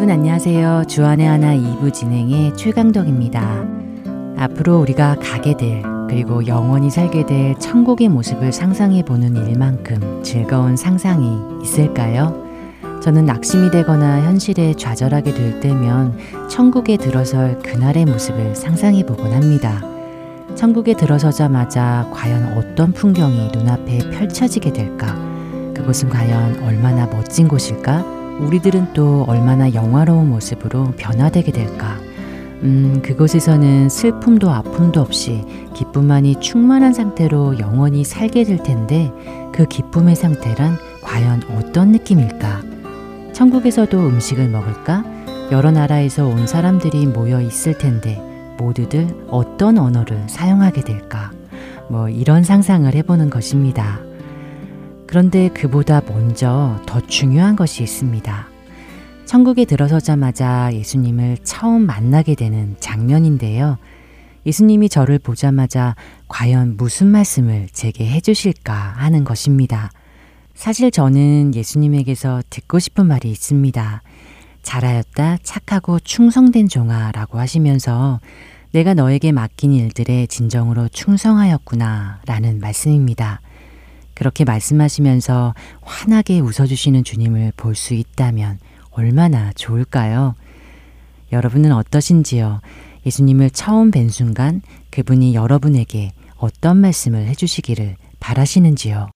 여러분 안녕하세요. 주안의 하나 2부 진행의 최강덕입니다. 앞으로 우리가 가게 될 그리고 영원히 살게 될 천국의 모습을 상상해 보는 일만큼 즐거운 상상이 있을까요? 저는 낙심이 되거나 현실에 좌절하게 될 때면 천국에 들어설 그날의 모습을 상상해 보곤 합니다. 천국에 들어서자마자 과연 어떤 풍경이 눈앞에 펼쳐지게 될까? 그곳은 과연 얼마나 멋진 곳일까? 우리들은 또 얼마나 영화로운 모습으로 변화되게 될까? 음, 그곳에서는 슬픔도 아픔도 없이 기쁨만이 충만한 상태로 영원히 살게 될 텐데 그 기쁨의 상태란 과연 어떤 느낌일까? 천국에서도 음식을 먹을까? 여러 나라에서 온 사람들이 모여 있을 텐데 모두들 어떤 언어를 사용하게 될까? 뭐 이런 상상을 해보는 것입니다. 그런데 그보다 먼저 더 중요한 것이 있습니다. 천국에 들어서자마자 예수님을 처음 만나게 되는 장면인데요. 예수님이 저를 보자마자 과연 무슨 말씀을 제게 해주실까 하는 것입니다. 사실 저는 예수님에게서 듣고 싶은 말이 있습니다. 잘하였다, 착하고 충성된 종아 라고 하시면서 내가 너에게 맡긴 일들에 진정으로 충성하였구나 라는 말씀입니다. 그렇게 말씀하시면서 환하게 웃어주시는 주님을 볼 수 있다면 얼마나 좋을까요? 여러분은 어떠신지요? 예수님을 처음 뵌 순간 그분이 여러분에게 어떤 말씀을 해주시기를 바라시는지요?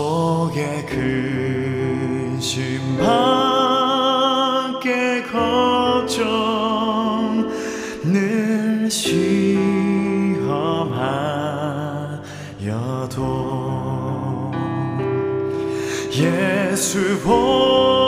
속에 근심 밖에 걱정 늘 시험하여도 예수 보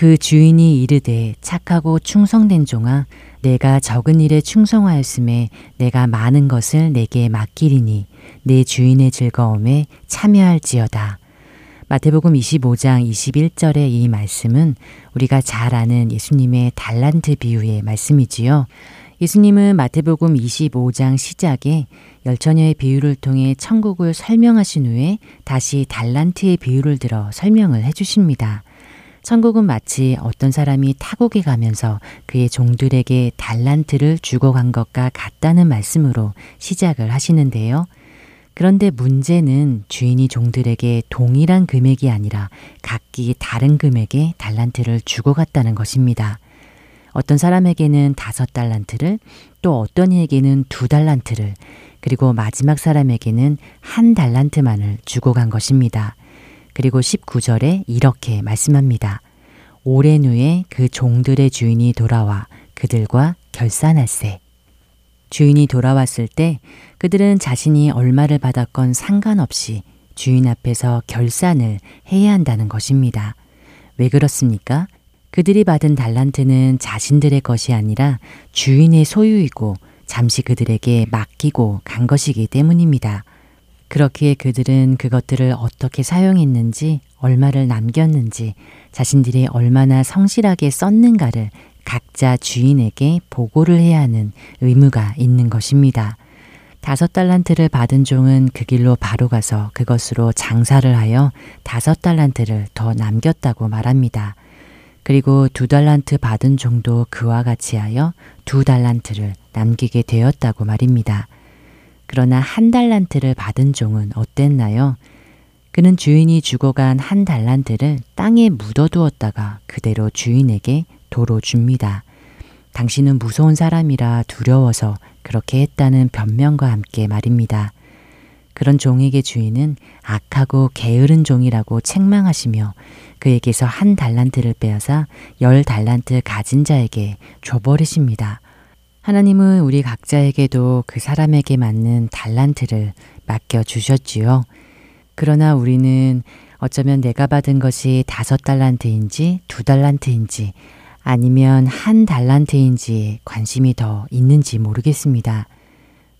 그 주인이 이르되 착하고 충성된 종아 내가 적은 일에 충성하였음에 내가 많은 것을 내게 맡기리니 내 주인의 즐거움에 참여할지어다. 마태복음 25장 21절의 이 말씀은 우리가 잘 아는 예수님의 달란트 비유의 말씀이지요. 예수님은 마태복음 25장 시작에 열처녀의 비유를 통해 천국을 설명하신 후에 다시 달란트의 비유를 들어 설명을 해 주십니다. 천국은 마치 어떤 사람이 타국에 가면서 그의 종들에게 달란트를 주고 간 것과 같다는 말씀으로 시작을 하시는데요. 그런데 문제는 주인이 종들에게 동일한 금액이 아니라 각기 다른 금액의 달란트를 주고 갔다는 것입니다. 어떤 사람에게는 다섯 달란트를 또 어떤 이에게는 두 달란트를 그리고 마지막 사람에게는 한 달란트만을 주고 간 것입니다. 그리고 19절에 이렇게 말씀합니다. 오랜 후에 그 종들의 주인이 돌아와 그들과 결산할세. 주인이 돌아왔을 때 그들은 자신이 얼마를 받았건 상관없이 주인 앞에서 결산을 해야 한다는 것입니다. 왜 그렇습니까? 그들이 받은 달란트는 자신들의 것이 아니라 주인의 소유이고 잠시 그들에게 맡기고 간 것이기 때문입니다. 그렇기에 그들은 그것들을 어떻게 사용했는지, 얼마를 남겼는지, 자신들이 얼마나 성실하게 썼는가를 각자 주인에게 보고를 해야 하는 의무가 있는 것입니다. 다섯 달란트를 받은 종은 그 길로 바로 가서 그것으로 장사를 하여 다섯 달란트를 더 남겼다고 말합니다. 그리고 두 달란트 받은 종도 그와 같이 하여 두 달란트를 남기게 되었다고 말입니다. 그러나 한 달란트를 받은 종은 어땠나요? 그는 주인이 죽어간 한 달란트를 땅에 묻어두었다가 그대로 주인에게 도로 줍니다. 당신은 무서운 사람이라 두려워서 그렇게 했다는 변명과 함께 말입니다. 그런 종에게 주인은 악하고 게으른 종이라고 책망하시며 그에게서 한 달란트를 빼앗아 열 달란트 가진 자에게 줘버리십니다. 하나님은 우리 각자에게도 그 사람에게 맞는 달란트를 맡겨 주셨지요. 그러나 우리는 어쩌면 내가 받은 것이 다섯 달란트인지 두 달란트인지 아니면 한 달란트인지 관심이 더 있는지 모르겠습니다.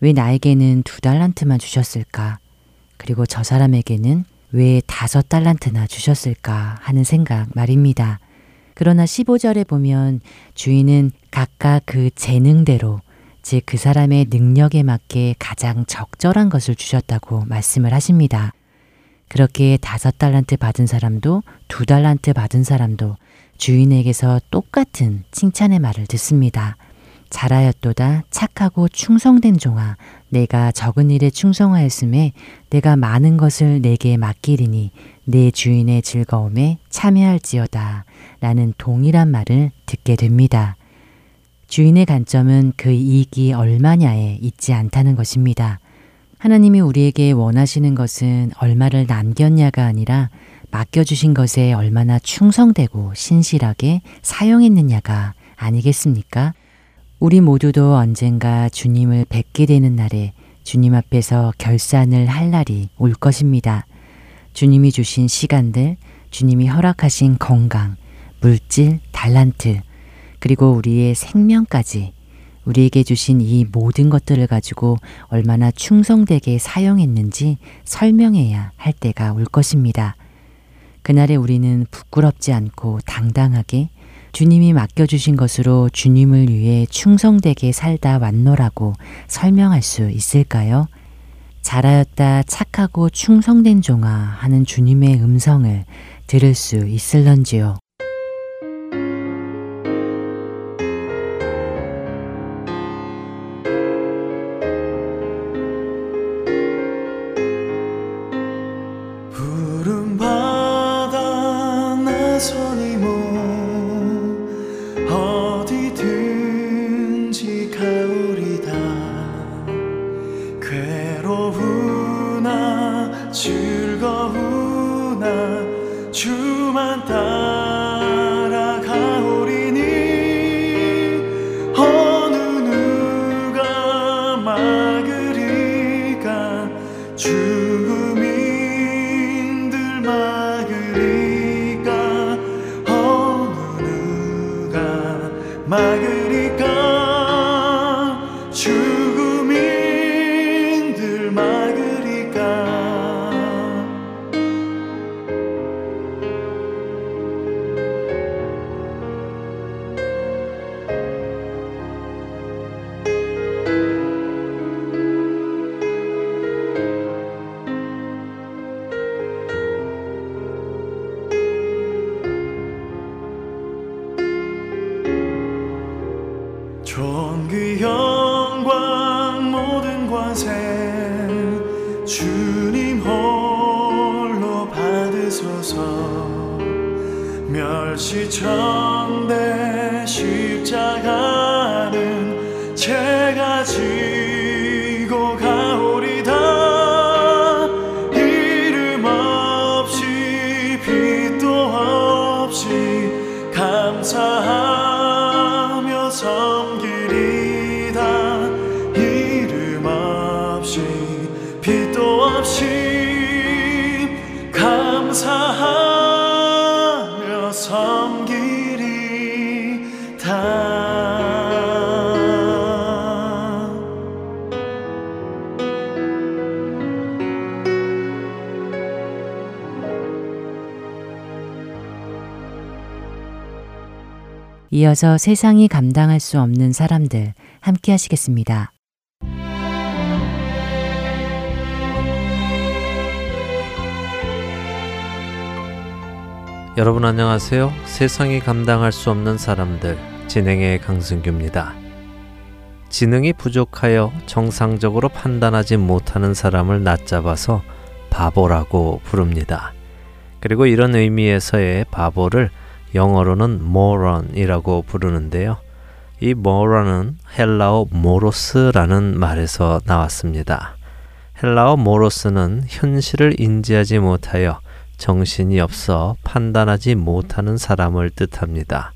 왜 나에게는 두 달란트만 주셨을까? 그리고 저 사람에게는 왜 다섯 달란트나 주셨을까 하는 생각 말입니다. 그러나 15절에 보면 주인은 각각 그 재능대로 즉 그 사람의 능력에 맞게 가장 적절한 것을 주셨다고 말씀을 하십니다. 그렇게 다섯 달란트 받은 사람도 두 달란트 받은 사람도 주인에게서 똑같은 칭찬의 말을 듣습니다. 잘하였도다 착하고 충성된 종아 내가 적은 일에 충성하였음에 내가 많은 것을 내게 맡기리니 내 주인의 즐거움에 참여할지어다 라는 동일한 말을 듣게 됩니다. 주인의 관점은 그 이익이 얼마냐에 있지 않다는 것입니다. 하나님이 우리에게 원하시는 것은 얼마를 남겼냐가 아니라 맡겨주신 것에 얼마나 충성되고 신실하게 사용했느냐가 아니겠습니까? 우리 모두도 언젠가 주님을 뵙게 되는 날에 주님 앞에서 결산을 할 날이 올 것입니다. 주님이 주신 시간들, 주님이 허락하신 건강, 물질, 달란트, 그리고 우리의 생명까지 우리에게 주신 이 모든 것들을 가지고 얼마나 충성되게 사용했는지 설명해야 할 때가 올 것입니다. 그날에 우리는 부끄럽지 않고 당당하게 주님이 맡겨주신 것으로 주님을 위해 충성되게 살다 왔노라고 설명할 수 있을까요? 잘하였다 착하고 충성된 종아 하는 주님의 음성을 들을 수 있을런지요. 이어서 세상이 감당할 수 없는 사람들 함께 하시겠습니다. 여러분 안녕하세요. 세상이 감당할 수 없는 사람들 진행의 강승규입니다. 지능이 부족하여 정상적으로 판단하지 못하는 사람을 낮잡아서 바보라고 부릅니다. 그리고 이런 의미에서의 바보를 영어로는 moron이라고 부르는데요. 이 moron은 헬라어 모로스라는 말에서 나왔습니다. 헬라어 모로스는 현실을 인지하지 못하여 정신이 없어 판단하지 못하는 사람을 뜻합니다.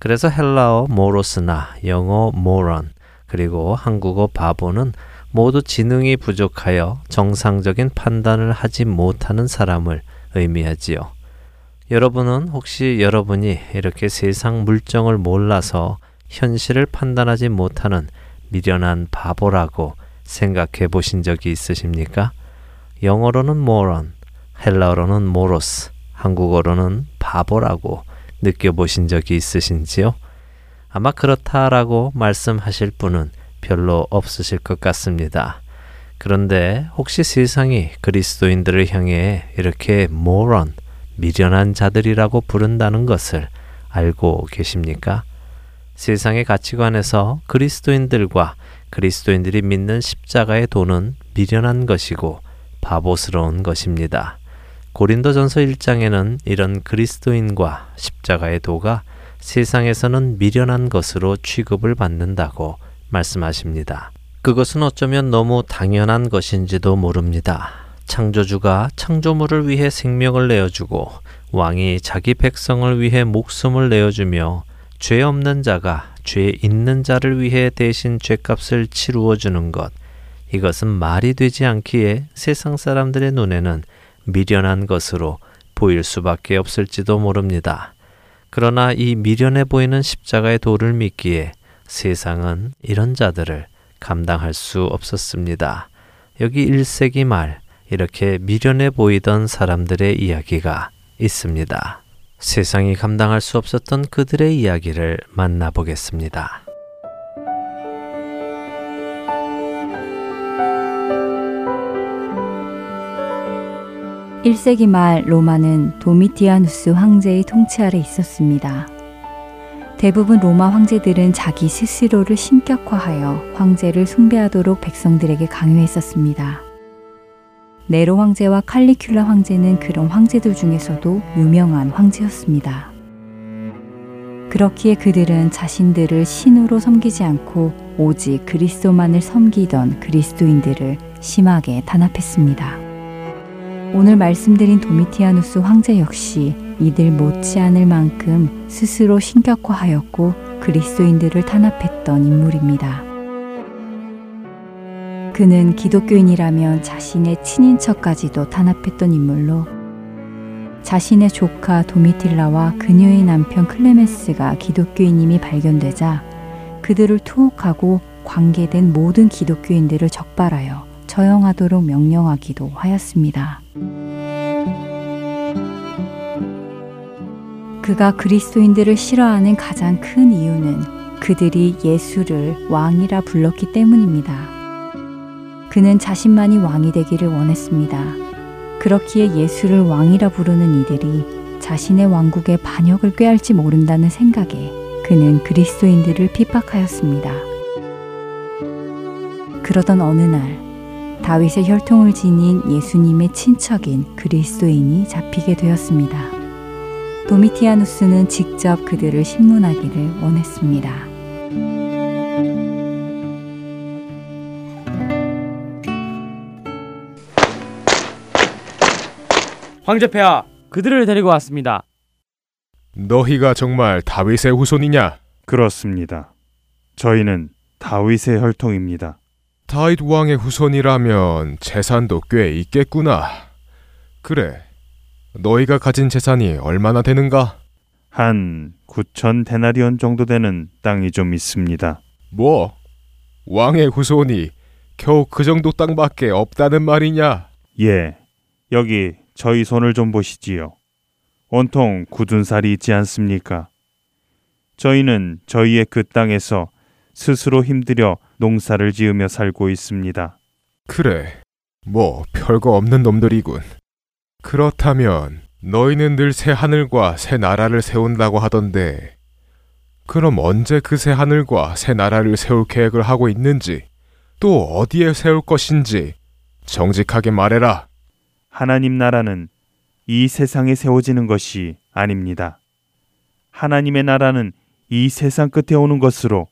그래서 헬라어 모로스나 영어 모런 그리고 한국어 바보는 모두 지능이 부족하여 정상적인 판단을 하지 못하는 사람을 의미하지요. 여러분은 혹시 여러분이 이렇게 세상 물정을 몰라서 현실을 판단하지 못하는 미련한 바보라고 생각해 보신 적이 있으십니까? 영어로는 moron, 헬라어로는 모로스, 한국어로는 바보라고 느껴보신 적이 있으신지요? 아마 그렇다라고 말씀하실 분은 별로 없으실 것 같습니다. 그런데 혹시 세상이 그리스도인들을 향해 이렇게 moron, 미련한 자들이라고 부른다는 것을 알고 계십니까? 세상의 가치관에서 그리스도인들과 그리스도인들이 믿는 십자가의 도는 미련한 것이고 바보스러운 것입니다. 고린도전서 1장에는 이런 그리스도인과 십자가의 도가 세상에서는 미련한 것으로 취급을 받는다고 말씀하십니다. 그것은 어쩌면 너무 당연한 것인지도 모릅니다. 창조주가 창조물을 위해 생명을 내어주고 왕이 자기 백성을 위해 목숨을 내어주며 죄 없는 자가 죄 있는 자를 위해 대신 죄값을 치루어 주는 것 이것은 말이 되지 않기에 세상 사람들의 눈에는 미련한 것으로 보일 수밖에 없을지도 모릅니다. 그러나 이 미련해 보이는 십자가의 도를 믿기에 세상은 이런 자들을 감당할 수 없었습니다. 여기 1세기 말 이렇게 미련해 보이던 사람들의 이야기가 있습니다. 세상이 감당할 수 없었던 그들의 이야기를 만나보겠습니다. 1세기말 로마는 도미티아누스 황제의 통치 아래 있었습니다. 대부분 로마 황제들은 자기 스스로를 신격화하여 황제를 숭배하도록 백성들에게 강요했었습니다. 네로 황제와 칼리큘라 황제는 그런 황제들 중에서도 유명한 황제였습니다. 그렇기에 그들은 자신들을 신으로 섬기지 않고 오직 그리스도만을 섬기던 그리스도인들을 심하게 탄압했습니다. 오늘 말씀드린 도미티아누스 황제 역시 이들 못지않을 만큼 스스로 신격화하였고 그리스도인들을 탄압했던 인물입니다. 그는 기독교인이라면 자신의 친인척까지도 탄압했던 인물로 자신의 조카 도미틸라와 그녀의 남편 클레메스가 기독교인임이 발견되자 그들을 투옥하고 관계된 모든 기독교인들을 적발하여 처형하도록 명령하기도 하였습니다. 그가 그리스도인들을 싫어하는 가장 큰 이유는 그들이 예수를 왕이라 불렀기 때문입니다. 그는 자신만이 왕이 되기를 원했습니다. 그렇기에 예수를 왕이라 부르는 이들이 자신의 왕국의 반역을 꾀할지 모른다는 생각에 그는 그리스도인들을 핍박하였습니다. 그러던 어느 날 다윗의 혈통을 지닌 예수님의 친척인 그리스도인이 잡히게 되었습니다. 도미티아누스는 직접 그들을 신문하기를 원했습니다. 황제폐하, 그들을 데리고 왔습니다. 너희가 정말 다윗의 후손이냐? 그렇습니다. 저희는 다윗의 혈통입니다. 다윗 왕의 후손이라면 재산도 꽤 있겠구나. 그래. 너희가 가진 재산이 얼마나 되는가? 한 9천 데나리온 정도 되는 땅이 좀 있습니다. 뭐? 왕의 후손이 겨우 그 정도 땅밖에 없다는 말이냐? 예. 여기 저희 손을 좀 보시지요. 온통 굳은 살이 있지 않습니까? 저희는 저희의 그 땅에서 스스로 힘들여 농사를 지으며 살고 있습니다. 그래. 뭐 별거 없는 놈들이군. 그렇다면 너희는 늘 새 하늘과 새 나라를 세운다고 하던데 그럼 언제 그 새 하늘과 새 나라를 세울 계획을 하고 있는지 또 어디에 세울 것인지 정직하게 말해라. 하나님 나라는 이 세상에 세워지는 것이 아닙니다. 하나님의 나라는 이 세상 끝에 오는 것으로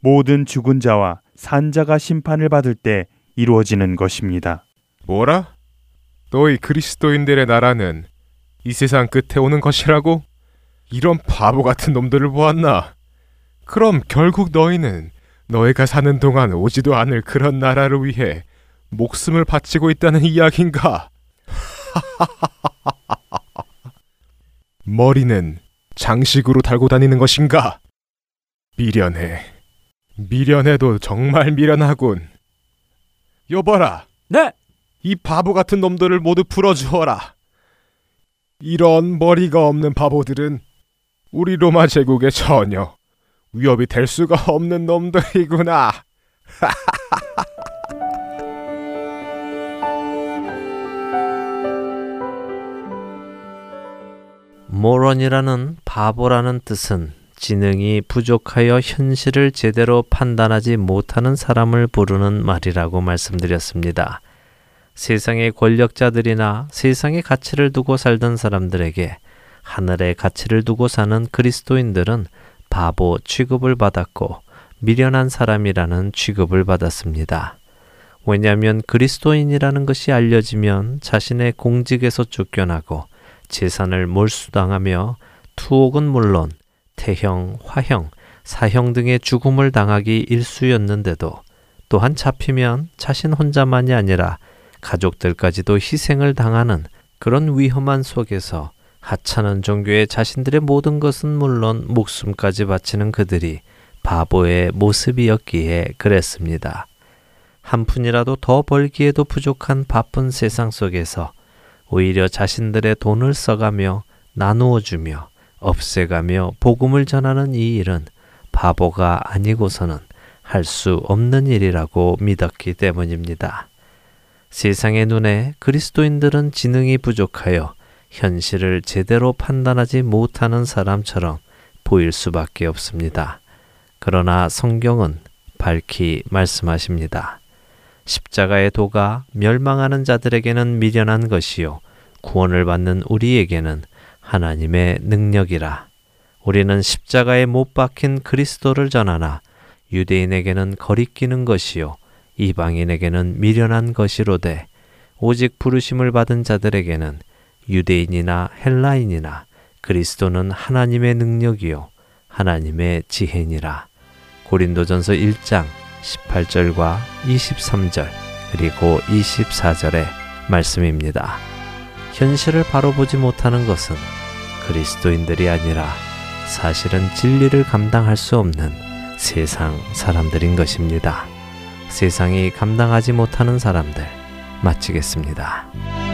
모든 죽은 자와 산자가 심판을 받을 때 이루어지는 것입니다. 뭐라? 너희 그리스도인들의 나라는 이 세상 끝에 오는 것이라고? 이런 바보 같은 놈들을 보았나? 그럼 결국 너희는 너희가 사는 동안 오지도 않을 그런 나라를 위해 목숨을 바치고 있다는 이야기인가? 머리는 장식으로 달고 다니는 것인가? 미련해. 미련해도 정말 미련하군. 여봐라. 네, 이 바보 같은 놈들을 모두 풀어주어라. 이런 머리가 없는 바보들은 우리 로마 제국에 전혀 위협이 될 수가 없는 놈들이구나. 모론이라는 바보라는 뜻은 지능이 부족하여 현실을 제대로 판단하지 못하는 사람을 부르는 말이라고 말씀드렸습니다. 세상의 권력자들이나 세상의 가치를 두고 살던 사람들에게 하늘의 가치를 두고 사는 그리스도인들은 바보 취급을 받았고 미련한 사람이라는 취급을 받았습니다. 왜냐하면 그리스도인이라는 것이 알려지면 자신의 공직에서 쫓겨나고 재산을 몰수당하며 투옥은 물론 태형, 화형, 사형 등의 죽음을 당하기 일쑤였는데도 또한 잡히면 자신 혼자만이 아니라 가족들까지도 희생을 당하는 그런 위험한 속에서 하찮은 종교에 자신들의 모든 것은 물론 목숨까지 바치는 그들이 바보의 모습이었기에 그랬습니다. 한 푼이라도 더 벌기에도 부족한 바쁜 세상 속에서 오히려 자신들의 돈을 써가며 나누어 주며 없애가며 복음을 전하는 이 일은 바보가 아니고서는 할 수 없는 일이라고 믿었기 때문입니다. 세상의 눈에 그리스도인들은 지능이 부족하여 현실을 제대로 판단하지 못하는 사람처럼 보일 수밖에 없습니다. 그러나 성경은 밝히 말씀하십니다. 십자가의 도가 멸망하는 자들에게는 미련한 것이요 구원을 받는 우리에게는 하나님의 능력이라. 우리는 십자가에 못 박힌 그리스도를 전하나 유대인에게는 거리끼는 것이요 이방인에게는 미련한 것이로되 오직 부르심을 받은 자들에게는 유대인이나 헬라인이나 그리스도는 하나님의 능력이요 하나님의 지혜니라. 고린도전서 1장 18절과 23절 그리고 24절의 말씀입니다. 현실을 바로 보지 못하는 것은 그리스도인들이 아니라 사실은 진리를 감당할 수 없는 세상 사람들인 것입니다. 세상이 감당하지 못하는 사람들 마치겠습니다.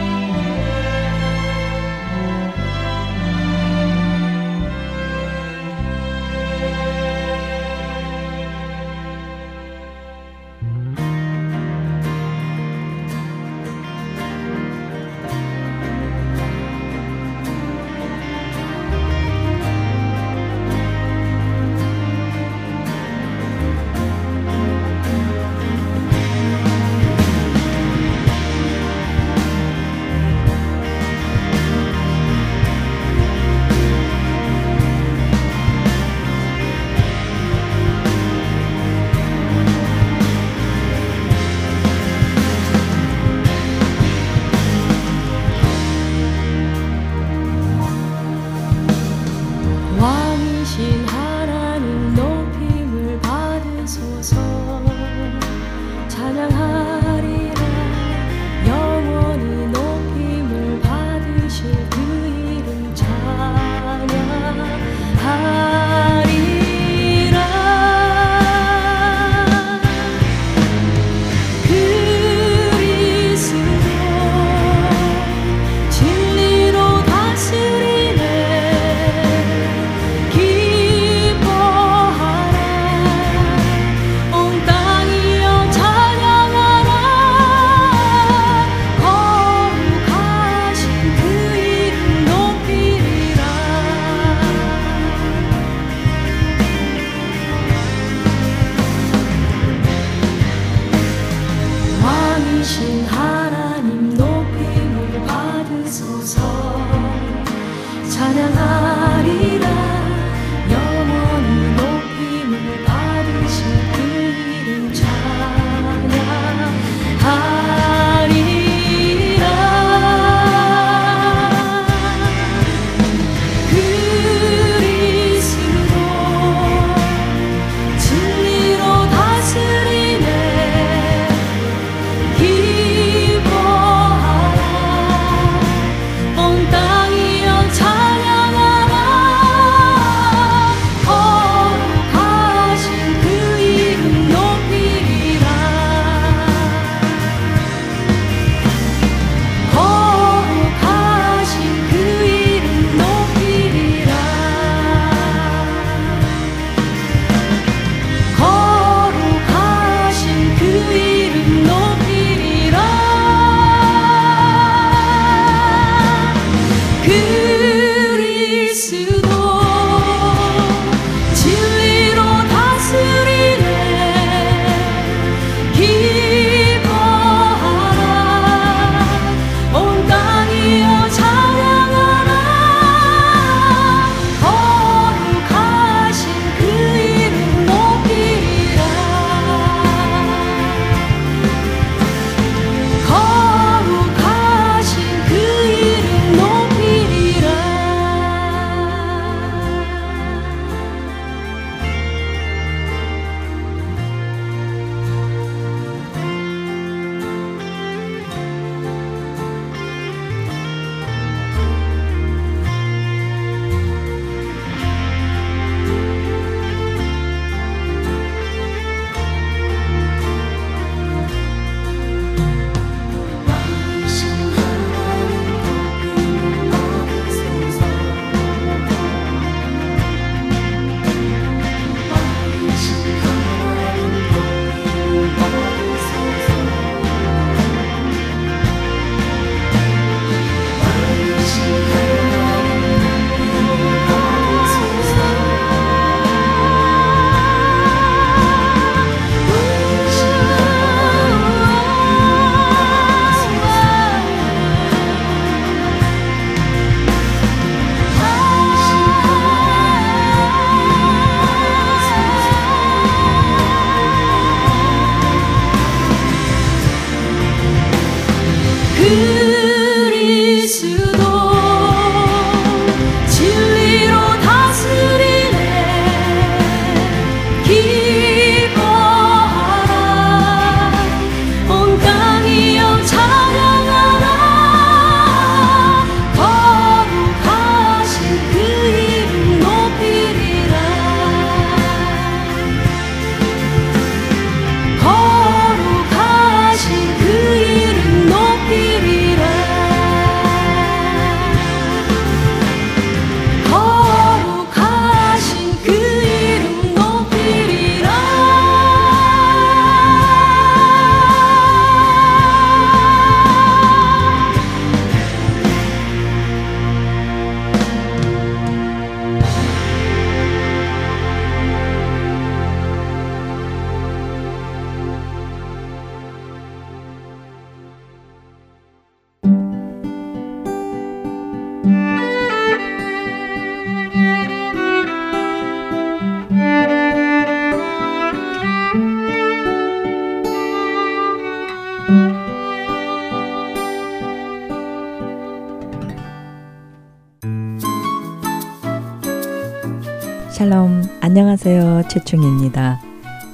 최충입니다.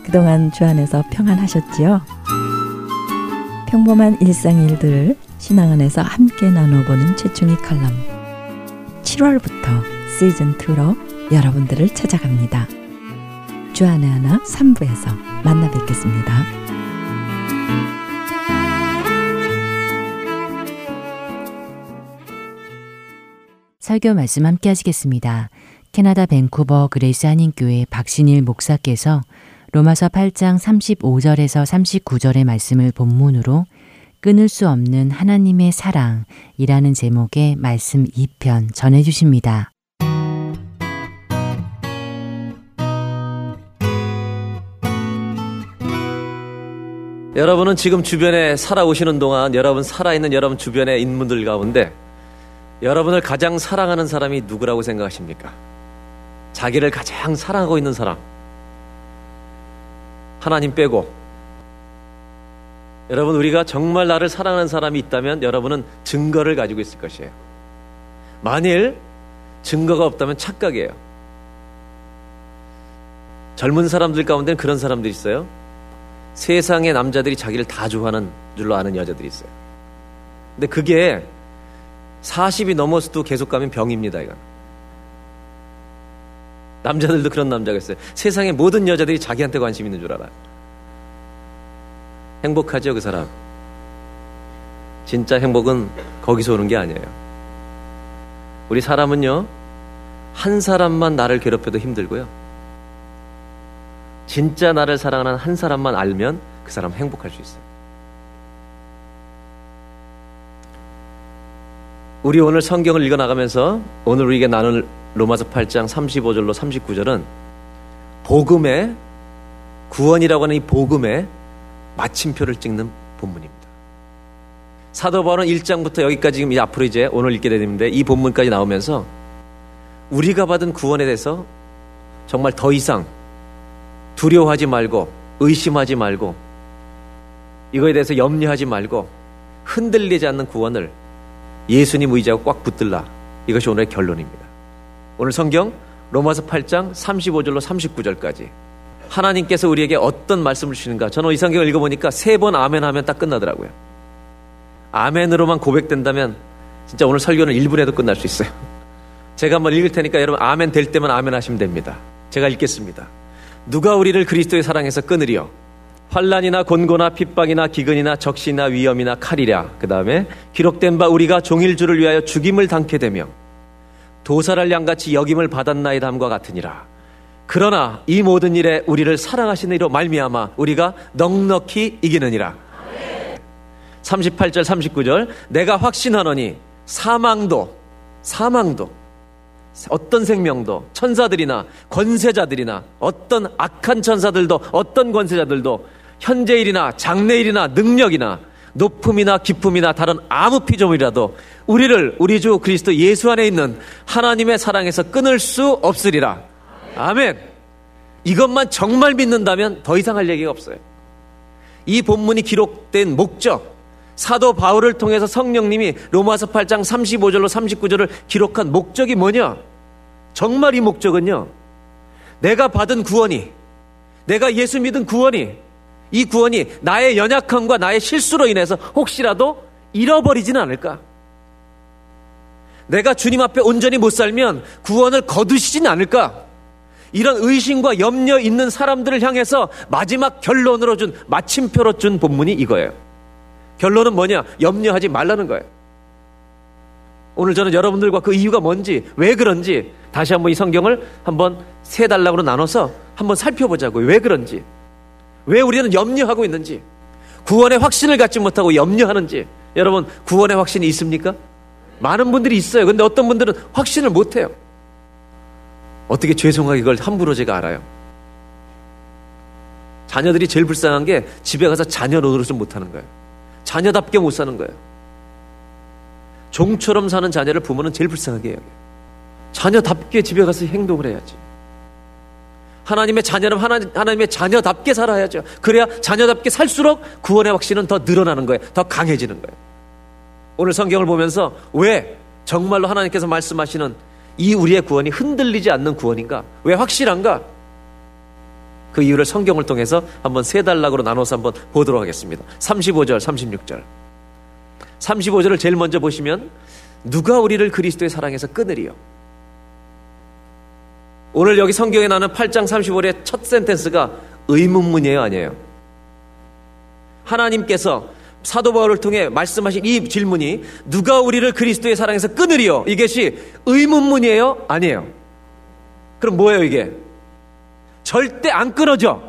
그동안 주 안에서 평안하셨지요? 평범한 일상 일들을 신앙 안에서 함께 나눠보는 최충이 칼럼. 7월부터 시즌 2로 여러분들을 찾아갑니다. 주안의 하나 3부에서 만나 뵙겠습니다. 설교 말씀 함께 하시겠습니다. 캐나다 밴쿠버 그레이스 한인교회 박신일 목사께서 로마서 8장 35절에서 39절의 말씀을 본문으로 끊을 수 없는 하나님의 사랑이라는 제목의 말씀 2편 전해 주십니다. 여러분은 지금 주변에 살아오시는 동안 여러분 살아있는 여러분 주변의 인물들 가운데 여러분을 가장 사랑하는 사람이 누구라고 생각하십니까? 자기를 가장 사랑하고 있는 사람. 하나님 빼고. 여러분, 우리가 정말 나를 사랑하는 사람이 있다면 여러분은 증거를 가지고 있을 것이에요. 만일 증거가 없다면 착각이에요. 젊은 사람들 가운데는 그런 사람들이 있어요. 세상의 남자들이 자기를 다 좋아하는 줄로 아는 여자들이 있어요. 근데 그게 40이 넘어서도 계속 가면 병입니다, 이건. 남자들도 그런 남자가 있어요. 세상의 모든 여자들이 자기한테 관심 있는 줄 알아요. 행복하죠, 그 사람? 진짜 행복은 거기서 오는 게 아니에요. 우리 사람은요, 한 사람만 나를 괴롭혀도 힘들고요. 진짜 나를 사랑하는 한 사람만 알면 그 사람 행복할 수 있어요. 우리 오늘 성경을 읽어 나가면서 오늘 우리에게 나눌 로마서 8장 35절로 39절은 복음의 구원이라고 하는 이 복음의 마침표를 찍는 본문입니다. 사도 바울은 1장부터 여기까지 지금 앞으로 이제 오늘 읽게 되는데 이 본문까지 나오면서 우리가 받은 구원에 대해서 정말 더 이상 두려워하지 말고 의심하지 말고 이거에 대해서 염려하지 말고 흔들리지 않는 구원을 예수님 의지하고 꽉 붙들라. 이것이 오늘의 결론입니다. 오늘 성경 로마서 8장 35절로 39절까지 하나님께서 우리에게 어떤 말씀을 주시는가 저는 이 성경을 읽어보니까 세 번 아멘 하면 딱 끝나더라고요. 아멘으로만 고백된다면 진짜 오늘 설교는 1분에도 끝날 수 있어요. 제가 한번 읽을 테니까 여러분 아멘 될 때만 아멘 하시면 됩니다. 제가 읽겠습니다. 누가 우리를 그리스도의 사랑에서 끊으리요? 환란이나 곤고나 핍박이나 기근이나 적시나 위험이나 칼이랴. 그 다음에 기록된 바 우리가 종일주를 위하여 죽임을 당케 되며 도살할 양같이 역임을 받았나이담과 같으니라. 그러나 이 모든 일에 우리를 사랑하시는 이로 말미암아 우리가 넉넉히 이기느니라. 38절 39절 내가 확신하노니 사망도 사망도 어떤 생명도 천사들이나 권세자들이나 어떤 악한 천사들도 어떤 권세자들도 현재일이나 장래일이나 능력이나 높음이나 기쁨이나 다른 아무 피조물이라도 우리를 우리 주 그리스도 예수 안에 있는 하나님의 사랑에서 끊을 수 없으리라. 아멘. 이것만 정말 믿는다면 더 이상 할 얘기가 없어요. 이 본문이 기록된 목적, 사도 바울을 통해서 성령님이 로마서 8장 35절로 39절을 기록한 목적이 뭐냐? 정말 이 목적은요. 내가 받은 구원이, 내가 예수 믿은 구원이 이 구원이 나의 연약함과 나의 실수로 인해서 혹시라도 잃어버리지는 않을까? 내가 주님 앞에 온전히 못 살면 구원을 거두시진 않을까? 이런 의심과 염려 있는 사람들을 향해서 마지막 결론으로 준 마침표로 준 본문이 이거예요. 결론은 뭐냐? 염려하지 말라는 거예요. 오늘 저는 여러분들과 그 이유가 뭔지, 왜 그런지 다시 한번 이 성경을 한번 세 단락으로 나눠서 한번 살펴보자고요. 왜 그런지. 왜 우리는 염려하고 있는지, 구원의 확신을 갖지 못하고 염려하는지, 여러분, 구원의 확신이 있습니까? 많은 분들이 있어요. 근데 어떤 분들은 확신을 못 해요. 어떻게 죄송하게 이걸 함부로 제가 알아요. 자녀들이 제일 불쌍한 게 집에 가서 자녀 노릇을 못하는 거예요. 자녀답게 못 사는 거예요. 종처럼 사는 자녀를 부모는 제일 불쌍하게 해요. 자녀답게 집에 가서 행동을 해야지. 하나님의 자녀는 하나님, 하나님의 자녀답게 살아야죠. 그래야 자녀답게 살수록 구원의 확신은 더 늘어나는 거예요. 더 강해지는 거예요. 오늘 성경을 보면서 왜 정말로 하나님께서 말씀하시는 이 우리의 구원이 흔들리지 않는 구원인가? 왜 확실한가? 그 이유를 성경을 통해서 한번 세 단락으로 나눠서 한번 보도록 하겠습니다. 35절, 36절. 35절을 제일 먼저 보시면 누가 우리를 그리스도의 사랑에서 끊으리요? 오늘 여기 성경에 나는 8장 35절의 첫 센텐스가 의문문이에요, 아니에요? 하나님께서 사도 바울을 통해 말씀하신 이 질문이 누가 우리를 그리스도의 사랑에서 끊으리요? 이것이 의문문이에요? 아니에요. 그럼 뭐예요, 이게? 절대 안 끊어져.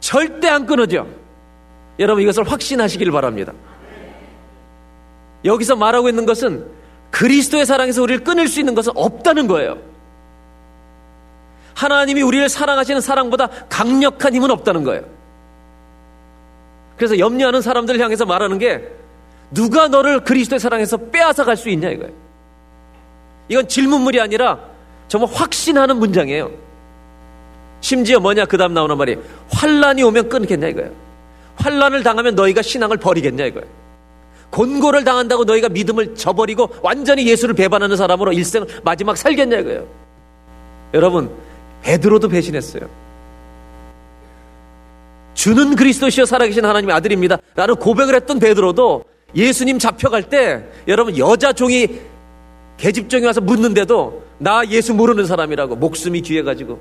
절대 안 끊어져. 여러분 이것을 확신하시길 바랍니다. 여기서 말하고 있는 것은 그리스도의 사랑에서 우리를 끊을 수 있는 것은 없다는 거예요. 하나님이 우리를 사랑하시는 사랑보다 강력한 힘은 없다는 거예요. 그래서 염려하는 사람들을 향해서 말하는 게 누가 너를 그리스도의 사랑에서 빼앗아 갈 수 있냐 이거예요. 이건 질문물이 아니라 정말 확신하는 문장이에요. 심지어 뭐냐 그 다음 나오는 말이 환란이 오면 끊겠냐 이거예요. 환란을 당하면 너희가 신앙을 버리겠냐 이거예요. 곤고를 당한다고 너희가 믿음을 저버리고 완전히 예수를 배반하는 사람으로 일생 마지막 살겠냐 이거예요. 여러분 베드로도 배신했어요. 주는 그리스도시여 살아계신 하나님의 아들입니다. 라는 고백을 했던 베드로도 예수님 잡혀갈 때 여러분 여자 종이 계집종이 와서 묻는데도 나 예수 모르는 사람이라고 목숨이 귀해가지고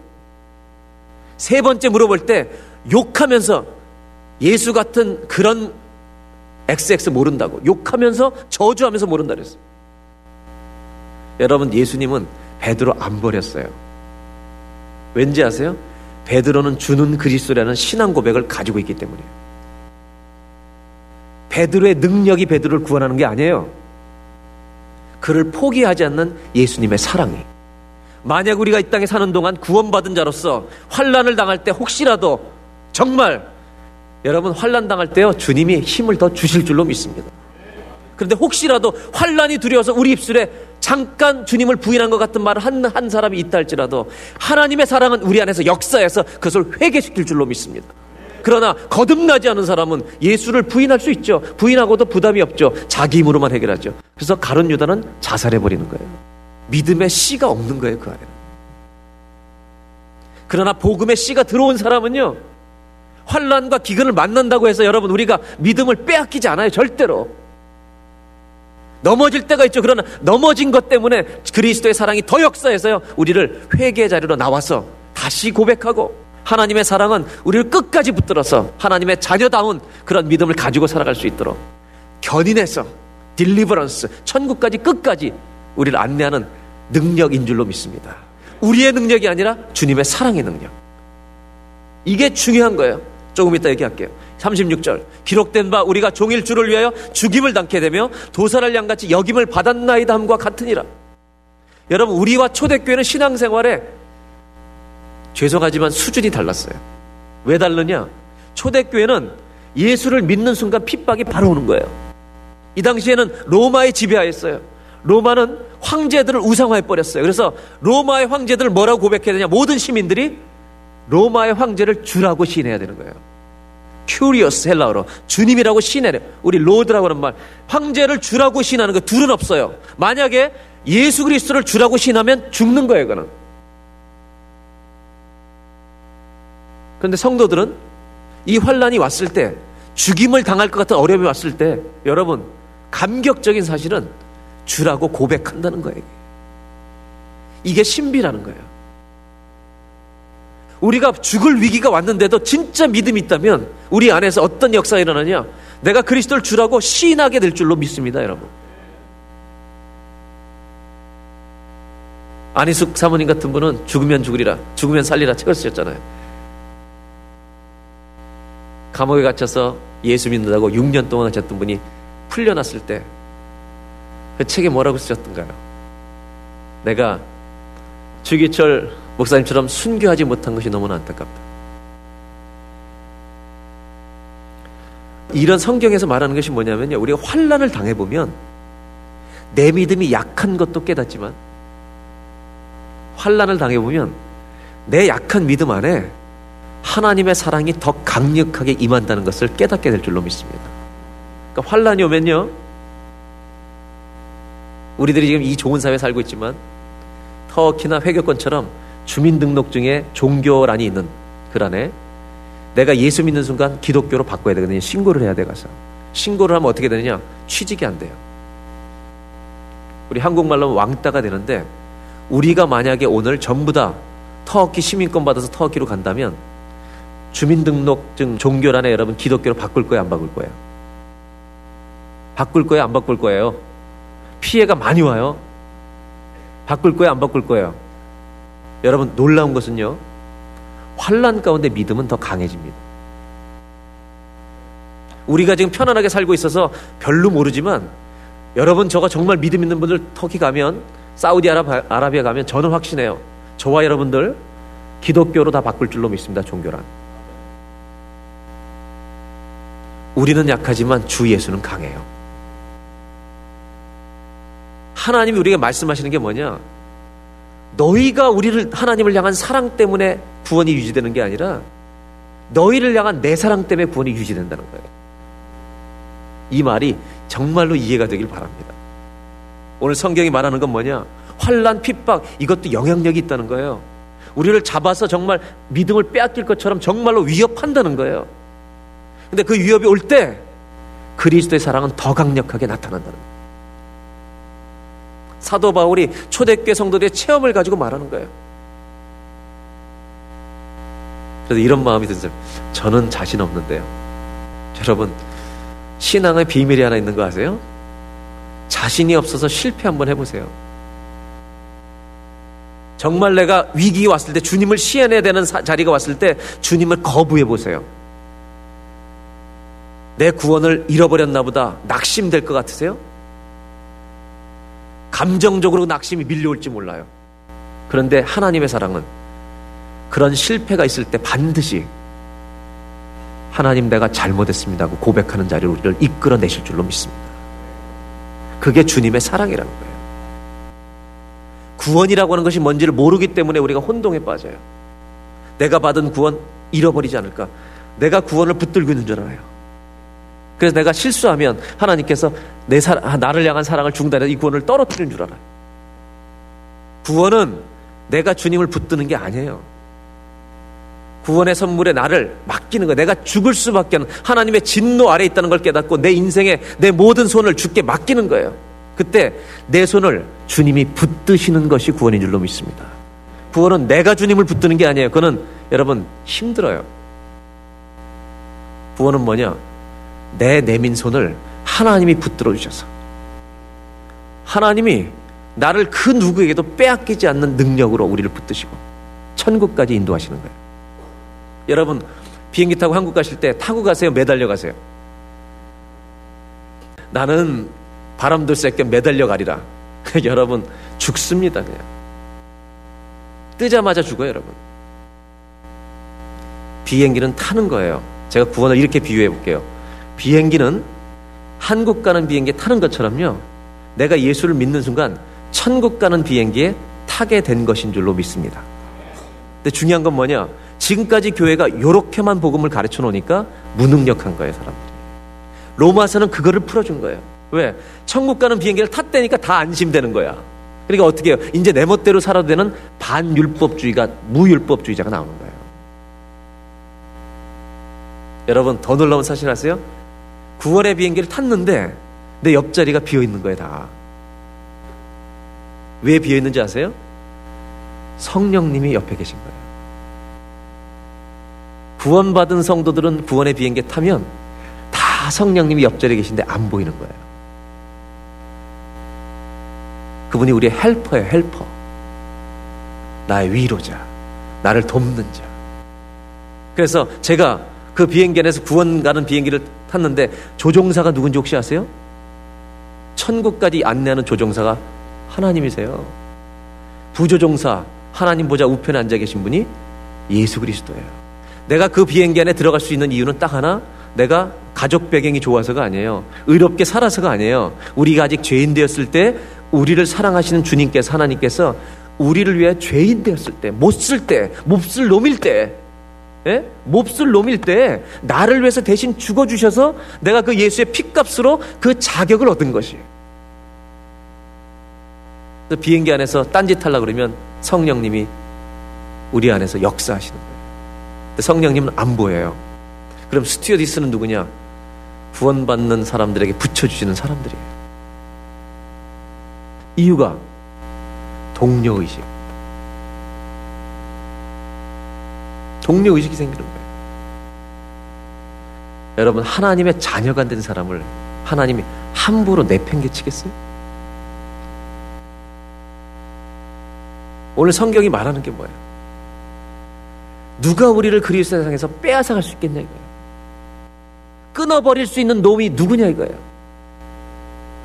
세 번째 물어볼 때 욕하면서 예수 같은 그런 XX 모른다고 욕하면서 저주하면서 모른다 그랬어요. 여러분 예수님은 베드로 안 버렸어요. 왠지 아세요? 베드로는 주는 그리스도라는 신앙 고백을 가지고 있기 때문이에요. 베드로의 능력이 베드로를 구원하는 게 아니에요. 그를 포기하지 않는 예수님의 사랑이. 만약 우리가 이 땅에 사는 동안 구원받은 자로서 환란을 당할 때 혹시라도 정말 여러분 환란 당할 때요 주님이 힘을 더 주실 줄로 믿습니다. 그런데 혹시라도 환란이 두려워서 우리 입술에 잠깐 주님을 부인한 것 같은 말을 한, 한 사람이 있다 할지라도 하나님의 사랑은 우리 안에서 역사해서 그것을 회개시킬 줄로 믿습니다. 그러나 거듭나지 않은 사람은 예수를 부인할 수 있죠. 부인하고도 부담이 없죠. 자기 힘으로만 해결하죠. 그래서 가론 유다는 자살해 버리는 거예요. 믿음의 씨가 없는 거예요, 그 안에는. 그러나 복음의 씨가 들어온 사람은요, 환란과 기근을 만난다고 해서 여러분 우리가 믿음을 빼앗기지 않아요, 절대로. 넘어질 때가 있죠. 그러나 넘어진 것 때문에 그리스도의 사랑이 더 역사해서요, 우리를 회개 자리로 나와서 다시 고백하고 하나님의 사랑은 우리를 끝까지 붙들어서 하나님의 자녀다운 그런 믿음을 가지고 살아갈 수 있도록 견인해서 딜리버런스 천국까지 끝까지 우리를 안내하는 능력인 줄로 믿습니다. 우리의 능력이 아니라 주님의 사랑의 능력. 이게 중요한 거예요. 조금 이따 얘기할게요. 36절. 기록된 바 우리가 종일 주를 위하여 죽임을 당게 되며 도살할 양같이 여김을 받았나이다 함과 같으니라. 여러분, 우리와 초대교회는 신앙생활에 죄송하지만 수준이 달랐어요. 왜 다르냐? 초대교회는 예수를 믿는 순간 핍박이 바로 오는 거예요. 이 당시에는 로마의 지배하였어요. 로마는 황제들을 우상화해 버렸어요. 그래서 로마의 황제들을 뭐라고 고백해야 되냐? 모든 시민들이 로마의 황제를 주라고 시인해야 되는 거예요. Κύριος 헬라어로 주님이라고 시인해요. 우리 Lord라고 하는 말. 황제를 주라고 시인하는 거 둘은 없어요. 만약에 예수 그리스도를 주라고 시인하면 죽는 거예요, 그는. 그런데 성도들은 이 환란이 왔을 때 죽임을 당할 것 같은 어려움이 왔을 때 여러분 감격적인 사실은 주라고 고백한다는 거예요. 이게 신비라는 거예요. 우리가 죽을 위기가 왔는데도 진짜 믿음이 있다면 우리 안에서 어떤 역사가 일어나냐? 내가 그리스도를 주라고 시인하게 될 줄로 믿습니다, 여러분. 안희숙 사모님 같은 분은 죽으면 죽으리라, 죽으면 살리라 책을 쓰셨잖아요. 감옥에 갇혀서 예수 믿는다고 6년 동안 하셨던 분이 풀려났을 때 그 책에 뭐라고 쓰셨던가요? 내가 주기철 목사님처럼 순교하지 못한 것이 너무나 안타깝다. 이런 성경에서 말하는 것이 뭐냐면요. 우리가 환란을 당해 보면 내 믿음이 약한 것도 깨닫지만 환란을 당해 보면 내 약한 믿음 안에 하나님의 사랑이 더 강력하게 임한다는 것을 깨닫게 될 줄로 믿습니다. 그러니까 환란이 오면요. 우리들이 지금 이 좋은 사회에 살고 있지만 터키나 회교권처럼 주민등록증에 종교란이 있는 그 안에 내가 예수 믿는 순간 기독교로 바꿔야 되거든요. 신고를 해야 돼 가서. 신고를 하면 어떻게 되느냐? 취직이 안 돼요. 우리 한국말로 왕따가 되는데 우리가 만약에 오늘 전부 다 터키 시민권 받아서 터키로 간다면 주민등록증 종교란에 여러분 기독교로 바꿀 거예요, 안 바꿀 거예요? 바꿀 거예요, 안 바꿀 거예요? 피해가 많이 와요. 바꿀 거예요, 안 바꿀 거예요? 여러분 놀라운 것은요. 환란 가운데 믿음은 더 강해집니다. 우리가 지금 편안하게 살고 있어서 별로 모르지만 여러분 저가 정말 믿음 있는 분들 터키 가면 사우디아라비아 가면 저는 확신해요. 저와 여러분들 기독교로 다 바꿀 줄로 믿습니다. 종교란. 우리는 약하지만 주 예수는 강해요. 하나님이 우리에게 말씀하시는 게 뭐냐? 너희가 우리를 하나님을 향한 사랑 때문에 구원이 유지되는 게 아니라 너희를 향한 내 사랑 때문에 구원이 유지된다는 거예요. 이 말이 정말로 이해가 되길 바랍니다. 오늘 성경이 말하는 건 뭐냐? 환란, 핍박 이것도 영향력이 있다는 거예요. 우리를 잡아서 정말 믿음을 빼앗길 것처럼 정말로 위협한다는 거예요. 근데 그 위협이 올 때 그리스도의 사랑은 더 강력하게 나타난다는 거예요. 사도 바울이 초대교회 성도들의 체험을 가지고 말하는 거예요. 그래서 이런 마음이 드세요. 저는 자신 없는데요. 여러분, 신앙의 비밀이 하나 있는 거 아세요? 자신이 없어서 실패 한번 해보세요. 정말 내가 위기 왔을 때 주님을 시연해야 되는 자리가 왔을 때 주님을 거부해 보세요. 내 구원을 잃어버렸나 보다 낙심될 것 같으세요? 감정적으로 낙심이 밀려올지 몰라요. 그런데 하나님의 사랑은 그런 실패가 있을 때 반드시 하나님 내가 잘못했습니다 고 고백하는 자리로 우리를 이끌어내실 줄로 믿습니다. 그게 주님의 사랑이라는 거예요. 구원이라고 하는 것이 뭔지를 모르기 때문에 우리가 혼동에 빠져요. 내가 받은 구원 잃어버리지 않을까? 내가 구원을 붙들고 있는 줄 알아요. 그래서 내가 실수하면 하나님께서 내 사, 나를 향한 사랑을 중단해서 이 구원을 떨어뜨리는 줄 알아요. 구원은 내가 주님을 붙드는 게 아니에요. 구원의 선물에 나를 맡기는 거예요. 내가 죽을 수밖에 없는 하나님의 진노 아래 있다는 걸 깨닫고 내 인생에 내 모든 손을 주께 맡기는 거예요. 그때 내 손을 주님이 붙드시는 것이 구원인 줄로 믿습니다. 구원은 내가 주님을 붙드는 게 아니에요. 그거는 여러분 힘들어요. 구원은 뭐냐? 내 내민 손을 하나님이 붙들어 주셔서 하나님이 나를 그 누구에게도 빼앗기지 않는 능력으로 우리를 붙드시고 천국까지 인도하시는 거예요. 여러분 비행기 타고 한국 가실 때 타고 가세요? 매달려 가세요? 나는 바람도 쐴겸 매달려 가리라. 여러분 죽습니다 그냥. 뜨자마자 죽어요 여러분. 비행기는 타는 거예요. 제가 구원을 이렇게 비유해 볼게요. 비행기는 한국 가는 비행기에 타는 것처럼요. 내가 예수를 믿는 순간 천국 가는 비행기에 타게 된 것인 줄로 믿습니다. 근데 중요한 건 뭐냐? 지금까지 교회가 이렇게만 복음을 가르쳐 놓으니까 무능력한 거예요, 사람들이. 로마서는 그거를 풀어준 거예요. 왜? 천국 가는 비행기를 탔다니까 다 안심되는 거야. 그러니까 어떻게 해요? 이제 내 멋대로 살아도 되는 반율법주의가, 무율법주의자가 나오는 거예요. 여러분, 더 놀라운 사실 아세요? 9월에 비행기를 탔는데 내 옆자리가 비어 있는 거예요, 다. 왜 비어 있는지 아세요? 성령님이 옆에 계신 거예요. 구원받은 성도들은 구원의 비행기에 타면 다 성령님이 옆자리에 계신데 안 보이는 거예요. 그분이 우리의 헬퍼예요, 헬퍼. 나의 위로자. 나를 돕는 자. 그래서 제가 그 비행기 안에서 구원 가는 비행기를 탔는데 조종사가 누군지 혹시 아세요? 천국까지 안내하는 조종사가 하나님이세요. 부조종사, 하나님 보좌 우편에 앉아 계신 분이 예수 그리스도예요. 내가 그 비행기 안에 들어갈 수 있는 이유는 딱 하나, 내가 가족 배경이 좋아서가 아니에요. 의롭게 살아서가 아니에요. 우리가 아직 죄인 되었을 때 우리를 사랑하시는 주님께서 하나님께서 우리를 위해 죄인 되었을 때, 못 쓸 때, 몹쓸 놈일 때, 예? 몹쓸 놈일 때 나를 위해서 대신 죽어주셔서 내가 그 예수의 피값으로 그 자격을 얻은 것이에요. 비행기 안에서 딴짓 하려 그러면 성령님이 우리 안에서 역사하시는 거예요. 성령님은 안 보여요. 그럼 스튜어디스는 누구냐? 구원받는 사람들에게 붙여주시는 사람들이에요. 이유가 동료의식. 동료의식이 생기는 거예요. 여러분, 하나님의 자녀가 된 사람을 하나님이 함부로 내팽개치겠어요? 오늘 성경이 말하는 게 뭐예요? 누가 우리를 그리스도 세상에서 빼앗아 갈 수 있겠냐 이거예요. 끊어버릴 수 있는 놈이 누구냐 이거예요.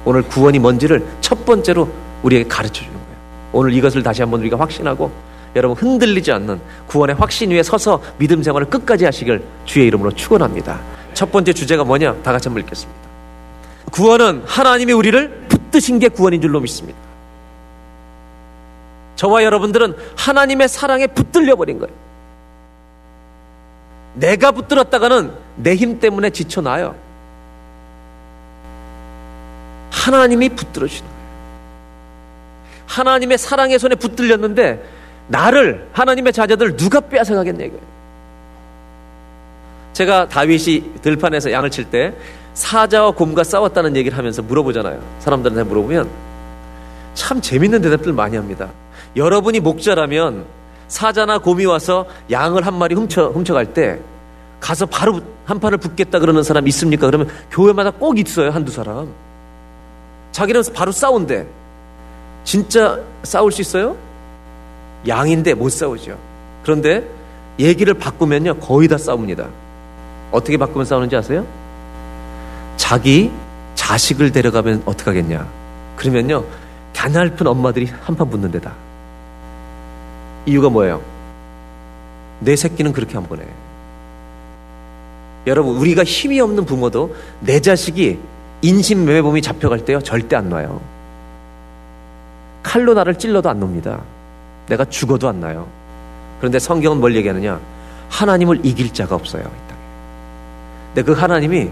오늘 구원이 뭔지를 첫 번째로 우리에게 가르쳐 주는 거예요. 오늘 이것을 다시 한번 우리가 확신하고 여러분 흔들리지 않는 구원의 확신 위에 서서 믿음 생활을 끝까지 하시길 주의 이름으로 축원합니다. 첫 번째 주제가 뭐냐? 다 같이 한번 읽겠습니다. 구원은 하나님이 우리를 붙드신 게 구원인 줄로 믿습니다. 저와 여러분들은 하나님의 사랑에 붙들려 버린 거예요. 내가 붙들었다가는 내 힘 때문에 지쳐나요. 하나님이 붙들어 주시는 거예요. 하나님의 사랑의 손에 붙들렸는데 나를 하나님의 자녀들 누가 빼앗아가겠냐 이거예요. 제가 다윗이 들판에서 양을 칠 때 사자와 곰과 싸웠다는 얘기를 하면서 물어보잖아요. 사람들한테 물어보면 참 재밌는 대답들 많이 합니다. 여러분이 목자라면 사자나 곰이 와서 양을 한 마리 훔쳐 훔쳐갈 때 가서 바로 한 판을 붙겠다 그러는 사람 있습니까? 그러면 교회마다 꼭 있어요 한두 사람. 자기는 바로 싸운대. 진짜 싸울 수 있어요? 양인데 못 싸우죠. 그런데 얘기를 바꾸면요 거의 다 싸웁니다. 어떻게 바꾸면 싸우는지 아세요? 자기 자식을 데려가면 어떡하겠냐. 그러면요 가냘픈 엄마들이 한판 붙는 데다. 이유가 뭐예요? 내 새끼는 그렇게 안 보내. 여러분, 우리가 힘이 없는 부모도 내 자식이 인신매매범이 잡혀갈 때요, 절대 안 놔요. 칼로 나를 찔러도 안 놉니다. 내가 죽어도 안 나요. 그런데 성경은 뭘 얘기하느냐? 하나님을 이길 자가 없어요, 이 땅에. 근데 그 하나님이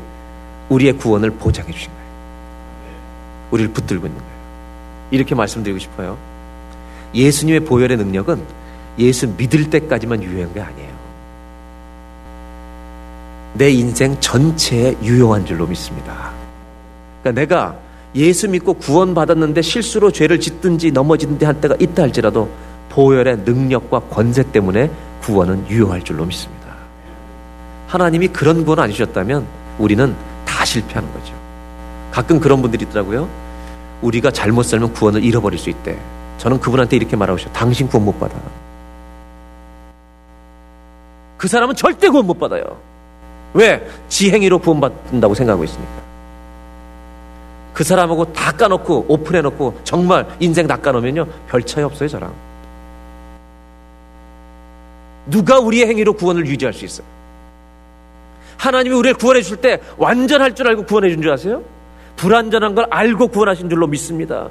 우리의 구원을 보장해 주신 거예요. 우리를 붙들고 있는 거예요. 이렇게 말씀드리고 싶어요. 예수님의 보혈의 능력은 예수 믿을 때까지만 유효한 게 아니에요. 내 인생 전체에 유효한 줄로 믿습니다. 그러니까 내가 예수 믿고 구원받았는데 실수로 죄를 짓든지 넘어지든지 할 때가 있다 할지라도 보혈의 능력과 권세 때문에 구원은 유효할 줄로 믿습니다. 하나님이 그런 구원 안 주셨다면 우리는 다 실패하는 거죠. 가끔 그런 분들이 있더라고요. 우리가 잘못 살면 구원을 잃어버릴 수 있대. 저는 그분한테 이렇게 말하고 싶어요. 당신 구원 못 받아. 그 사람은 절대 구원 못 받아요. 왜? 지 행위로 구원받는다고 생각하고 있으니까. 그 사람하고 다 까놓고 오픈해놓고 정말 인생 다 까놓으면요. 별 차이 없어요, 저랑. 누가 우리의 행위로 구원을 유지할 수 있어요? 하나님이 우리를 구원해 줄 때 완전할 줄 알고 구원해 준 줄 아세요? 불완전한 걸 알고 구원하신 줄로 믿습니다.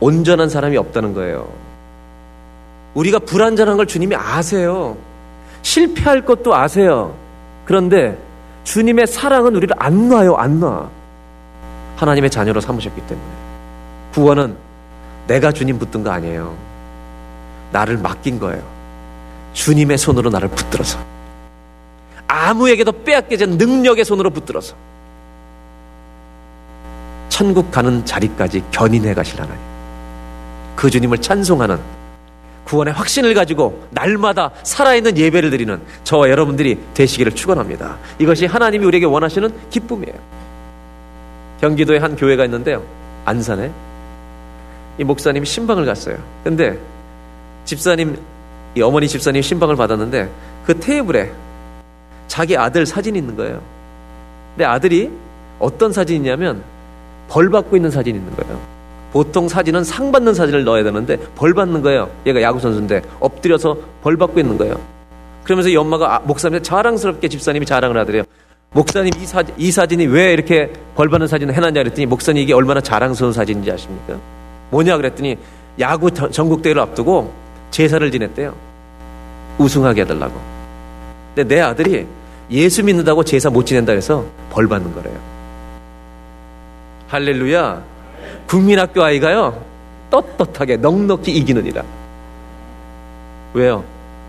온전한 사람이 없다는 거예요. 우리가 불완전한 걸 주님이 아세요. 실패할 것도 아세요. 그런데 주님의 사랑은 우리를 안 놔요, 안 놔. 하나님의 자녀로 삼으셨기 때문에. 구원은 내가 주님 붙든 거 아니에요. 나를 맡긴 거예요. 주님의 손으로 나를 붙들어서. 아무에게도 빼앗기지 능력의 손으로 붙들어서. 천국 가는 자리까지 견인해 가실 하나님. 그 주님을 찬송하는 구원의 확신을 가지고 날마다 살아있는 예배를 드리는 저와 여러분들이 되시기를 축원합니다. 이것이 하나님이 우리에게 원하시는 기쁨이에요. 경기도에 한 교회가 있는데요. 안산에 이 목사님이 신방을 갔어요. 근데 집사님 이 어머니 집사님 신방을 받았는데 그 테이블에 자기 아들 사진이 있는 거예요. 근데 아들이 어떤 사진이냐면 벌 받고 있는 사진이 있는 거예요. 보통 사진은 상 받는 사진을 넣어야 되는데 벌 받는 거예요. 얘가 야구 선수인데 엎드려서 벌 받고 있는 거예요. 그러면서 이 엄마가 아, 목사님한테 자랑스럽게 집사님이 자랑을 하더래요. 목사님 이 사진 이 사진이 왜 이렇게 벌 받는 사진을 해놨냐 그랬더니 목사님 이게 얼마나 자랑스러운 사진인지 아십니까? 뭐냐 그랬더니 야구 전국 대회를 앞두고 제사를 지냈대요. 우승하게 해달라고. 근데 내 아들이 예수 믿는다고 제사 못 지낸다 해서 벌 받는 거래요. 할렐루야. 국민학교 아이가요, 떳떳하게 넉넉히 이기느니라. 왜요?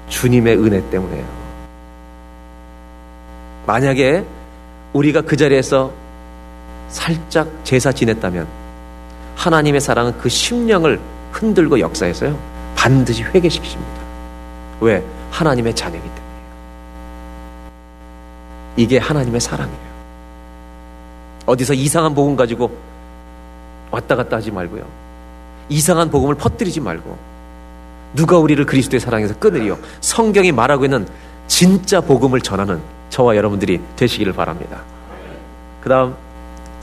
주님의 은혜 때문에요. 만약에 우리가 그 자리에서 살짝 제사 지냈다면 하나님의 사랑은 그 심령을 흔들고 역사해서요 반드시 회개시키십니다. 왜? 하나님의 자녀이기 때문이에요. 이게 하나님의 사랑이에요. 어디서 이상한 복음 가지고 왔다 갔다 하지 말고요. 이상한 복음을 퍼뜨리지 말고 누가 우리를 그리스도의 사랑에서 끊으리요. 성경이 말하고 있는 진짜 복음을 전하는 저와 여러분들이 되시기를 바랍니다. 그 다음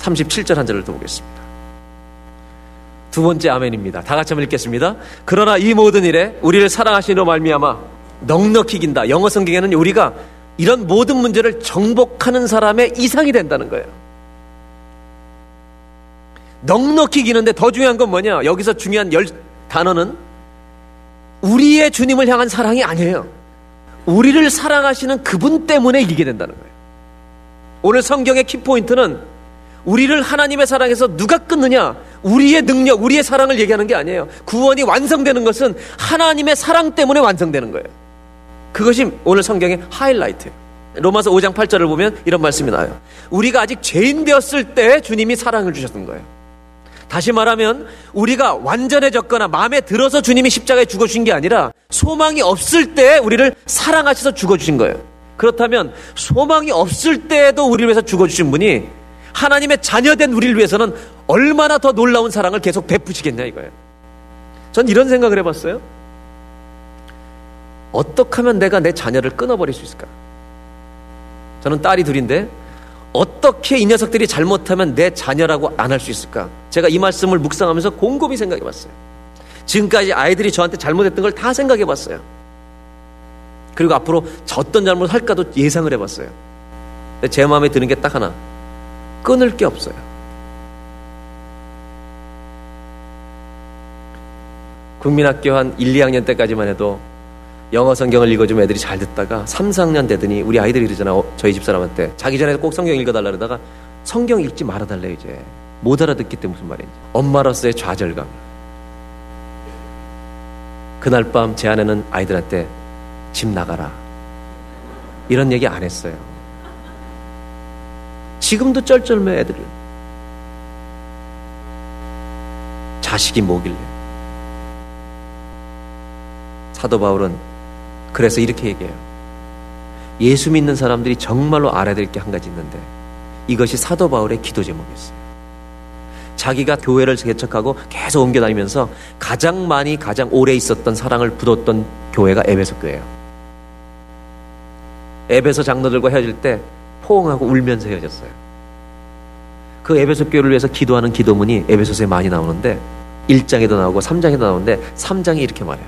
37절 한 절을 더 보겠습니다. 두 번째 아멘입니다. 다 같이 한번 읽겠습니다. 그러나 이 모든 일에 우리를 사랑하시는 말미암아 넉넉히 이긴다. 영어 성경에는 우리가 이런 모든 문제를 정복하는 사람의 이상이 된다는 거예요. 넉넉히 이기는데 더 중요한 건 뭐냐? 여기서 중요한 열 단어는 우리의 주님을 향한 사랑이 아니에요. 우리를 사랑하시는 그분 때문에 이기게 된다는 거예요. 오늘 성경의 키포인트는 우리를 하나님의 사랑에서 누가 끊느냐? 우리의 능력, 우리의 사랑을 얘기하는 게 아니에요. 구원이 완성되는 것은 하나님의 사랑 때문에 완성되는 거예요. 그것이 오늘 성경의 하이라이트예요. 로마서 5장 8절을 보면 이런 말씀이 나와요. 우리가 아직 죄인 되었을 때 주님이 사랑을 주셨던 거예요. 다시 말하면 우리가 완전해졌거나 마음에 들어서 주님이 십자가에 죽어 주신 게 아니라 소망이 없을 때 우리를 사랑하셔서 죽어 주신 거예요. 그렇다면 소망이 없을 때에도 우리를 위해서 죽어 주신 분이 하나님의 자녀된 우리를 위해서는 얼마나 더 놀라운 사랑을 계속 베푸시겠냐 이거예요. 전 이런 생각을 해봤어요. 어떻게 하면 내가 내 자녀를 끊어버릴 수 있을까? 저는 딸이 둘인데 어떻게 이 녀석들이 잘못하면 내 자녀라고 안 할 수 있을까? 제가 이 말씀을 묵상하면서 곰곰이 생각해 봤어요. 지금까지 아이들이 저한테 잘못했던 걸 다 생각해 봤어요. 그리고 앞으로 저 어떤 잘못을 할까도 예상을 해 봤어요. 제 마음에 드는 게 딱 하나. 끊을 게 없어요. 국민학교 한 1, 2학년 때까지만 해도 영어 성경을 읽어주면 애들이 잘 듣다가 3, 4학년 되더니 우리 아이들이 이러잖아. 어, 저희 집사람한테. 자기 전에 꼭 성경 읽어달라 그러다가 성경 읽지 말아달래 이제. 못 알아듣기 때문에 무슨 말인지. 엄마로서의 좌절감. 그날 밤 제 아내는 아이들한테 집 나가라. 이런 얘기 안 했어요. 지금도 쩔쩔매 애들을. 자식이 뭐길래. 사도 바울은 그래서 이렇게 얘기해요. 예수 믿는 사람들이 정말로 알아야 될 게 한 가지 있는데 이것이 사도 바울의 기도 제목이었어요. 자기가 교회를 개척하고 계속 옮겨 다니면서 가장 많이 가장 오래 있었던 사랑을 부뒀던 교회가 에베소 교회예요. 에베소 장로들과 헤어질 때 포옹하고 울면서 헤어졌어요. 그 에베소 교회를 위해서 기도하는 기도문이 에베소서에 많이 나오는데 1장에도 나오고 3장에도 나오는데 3장이 이렇게 말해요.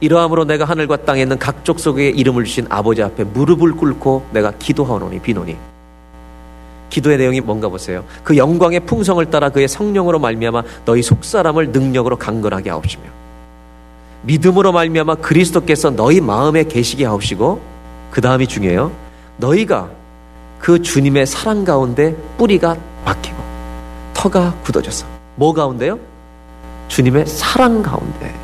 이러함으로 내가 하늘과 땅에 있는 각 족속에 이름을 주신 아버지 앞에 무릎을 꿇고 내가 기도하노니 비노니 기도의 내용이 뭔가 보세요. 그 영광의 풍성을 따라 그의 성령으로 말미암아 너희 속사람을 능력으로 강건하게 하옵시며 믿음으로 말미암아 그리스도께서 너희 마음에 계시게 하옵시고 그 다음이 중요해요. 너희가 그 주님의 사랑 가운데 뿌리가 박히고 터가 굳어져서 뭐 가운데요? 주님의 사랑 가운데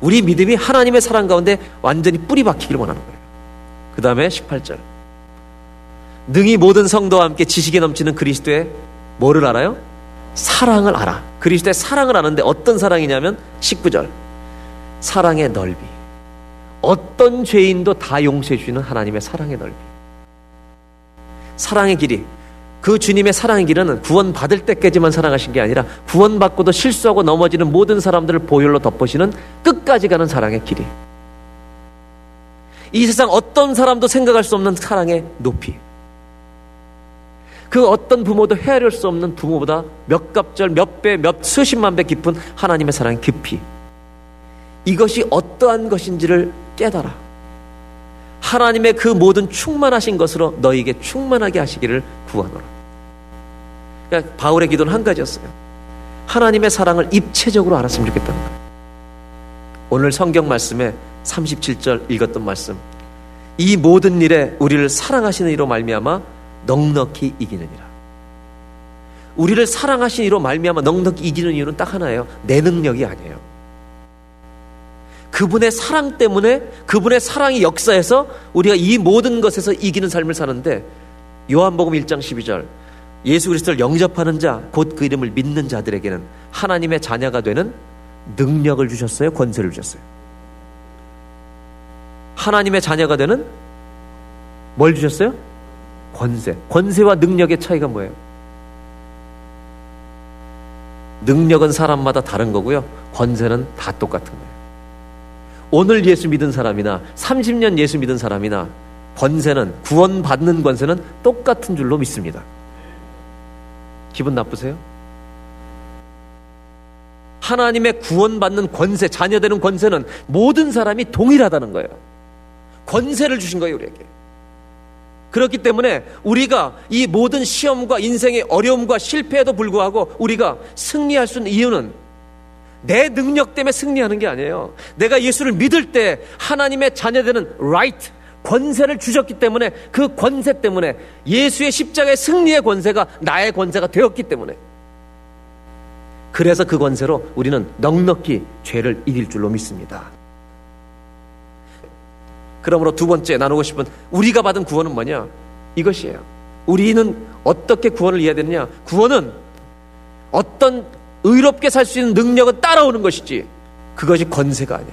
우리 믿음이 하나님의 사랑 가운데 완전히 뿌리 박히기를 원하는 거예요. 그 다음에 18절. 능히 모든 성도와 함께 지식에 넘치는 그리스도의 뭐를 알아요? 사랑을 알아. 그리스도의 사랑을 아는데 어떤 사랑이냐면 19절. 사랑의 넓이. 어떤 죄인도 다 용서해 주시는 하나님의 사랑의 넓이. 사랑의 길이. 그 주님의 사랑의 길은 구원받을 때까지만 사랑하신 게 아니라 구원받고도 실수하고 넘어지는 모든 사람들을 보혈로 덮으시는 끝까지 가는 사랑의 길이. 이 세상 어떤 사람도 생각할 수 없는 사랑의 높이. 그 어떤 부모도 헤아릴 수 없는 부모보다 몇 갑절, 몇 배, 몇 수십만 배 깊은 하나님의 사랑의 깊이. 이것이 어떠한 것인지를 깨달아. 하나님의 그 모든 충만하신 것으로 너에게 충만하게 하시기를 구하노라. 그러니까 바울의 기도는 한 가지였어요. 하나님의 사랑을 입체적으로 알았으면 좋겠다는 거예요. 오늘 성경 말씀에 37절 읽었던 말씀. 이 모든 일에 우리를 사랑하시는 이로 말미암아 넉넉히 이기느니라. 우리를 사랑하신 이로 말미암아 넉넉히 이기는 이유는 딱 하나예요. 내 능력이 아니에요. 그분의 사랑 때문에 그분의 사랑이 역사해서 우리가 이 모든 것에서 이기는 삶을 사는데 요한복음 1장 12절 예수 그리스도를 영접하는 자 곧 그 이름을 믿는 자들에게는 하나님의 자녀가 되는 능력을 주셨어요. 권세를 주셨어요. 하나님의 자녀가 되는 뭘 주셨어요? 권세. 권세와 능력의 차이가 뭐예요? 능력은 사람마다 다른 거고요. 권세는 다 똑같은 거예요. 오늘 예수 믿은 사람이나 30년 예수 믿은 사람이나 권세는 구원받는 권세는 똑같은 줄로 믿습니다. 기분 나쁘세요? 하나님의 구원받는 권세, 자녀되는 권세는 모든 사람이 동일하다는 거예요. 권세를 주신 거예요, 우리에게. 그렇기 때문에 우리가 이 모든 시험과 인생의 어려움과 실패에도 불구하고 우리가 승리할 수 있는 이유는 내 능력 때문에 승리하는 게 아니에요. 내가 예수를 믿을 때 하나님의 자녀되는 right, 권세를 주셨기 때문에 그 권세 때문에 예수의 십자가의 승리의 권세가 나의 권세가 되었기 때문에 그래서 그 권세로 우리는 넉넉히 죄를 이길 줄로 믿습니다. 그러므로 두 번째 나누고 싶은 우리가 받은 구원은 뭐냐? 이것이에요. 우리는 어떻게 구원을 이해해야 되느냐? 구원은 어떤 의롭게 살 수 있는 능력은 따라오는 것이지 그것이 권세가 아니에요.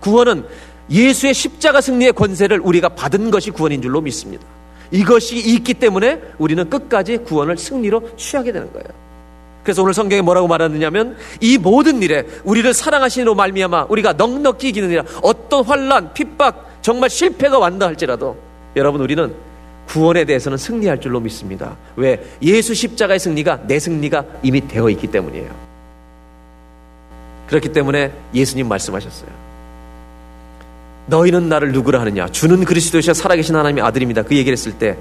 구원은 예수의 십자가 승리의 권세를 우리가 받은 것이 구원인 줄로 믿습니다. 이것이 있기 때문에 우리는 끝까지 구원을 승리로 취하게 되는 거예요. 그래서 오늘 성경에 뭐라고 말하느냐면 이 모든 일에 우리를 사랑하시는 말미암아 우리가 넉넉히 이기는 일이라 어떤 환란, 핍박, 정말 실패가 완다 할지라도 여러분 우리는 구원에 대해서는 승리할 줄로 믿습니다. 왜? 예수 십자가의 승리가 내 승리가 이미 되어 있기 때문이에요. 그렇기 때문에 예수님 말씀하셨어요. 너희는 나를 누구라 하느냐? 주는 그리스도시여 살아계신 하나님의 아들입니다. 그 얘기를 했을 때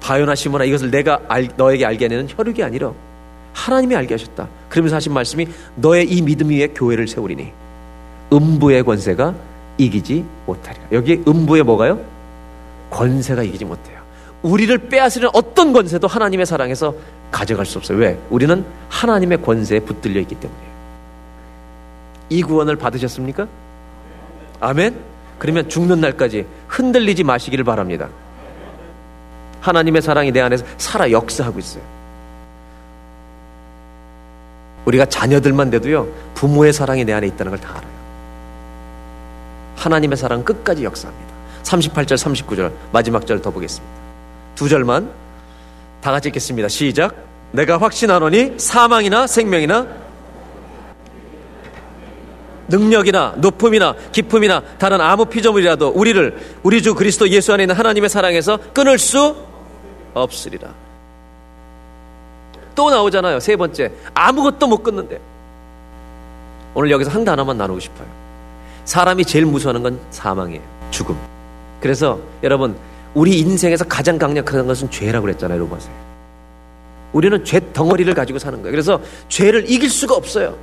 바요나 시모나 이것을 내가 알, 너에게 알게 하는 혈육이 아니라 하나님이 알게 하셨다. 그러면서 하신 말씀이 너의 이 믿음 위에 교회를 세우리니 음부의 권세가 이기지 못하리라. 여기 음부에 뭐가요? 권세가 이기지 못해요. 우리를 빼앗으는 어떤 권세도 하나님의 사랑에서 가져갈 수 없어요. 왜? 우리는 하나님의 권세에 붙들려 있기 때문이에요. 이 구원을 받으셨습니까? 아멘? 그러면 죽는 날까지 흔들리지 마시기를 바랍니다. 하나님의 사랑이 내 안에서 살아 역사하고 있어요. 우리가 자녀들만 돼도요, 부모의 사랑이 내 안에 있다는 걸 다 알아요. 하나님의 사랑 끝까지 역사합니다. 38절, 39절, 마지막 절 더 보겠습니다. 두 절만 다 같이 읽겠습니다. 시작. 내가 확신하노니 사망이나 생명이나 능력이나 높음이나 기품이나 다른 아무 피조물이라도 우리를 우리 주 그리스도 예수 안에 있는 하나님의 사랑에서 끊을 수 없으리라. 또 나오잖아요. 세 번째. 아무것도 못 끊는데. 오늘 여기서 한 단어만 나누고 싶어요. 사람이 제일 무서워하는 건 사망이에요. 죽음. 그래서 여러분 우리 인생에서 가장 강력한 것은 죄라고 그랬잖아요. 로마서에. 우리는 죄 덩어리를 가지고 사는 거예요. 그래서 죄를 이길 수가 없어요.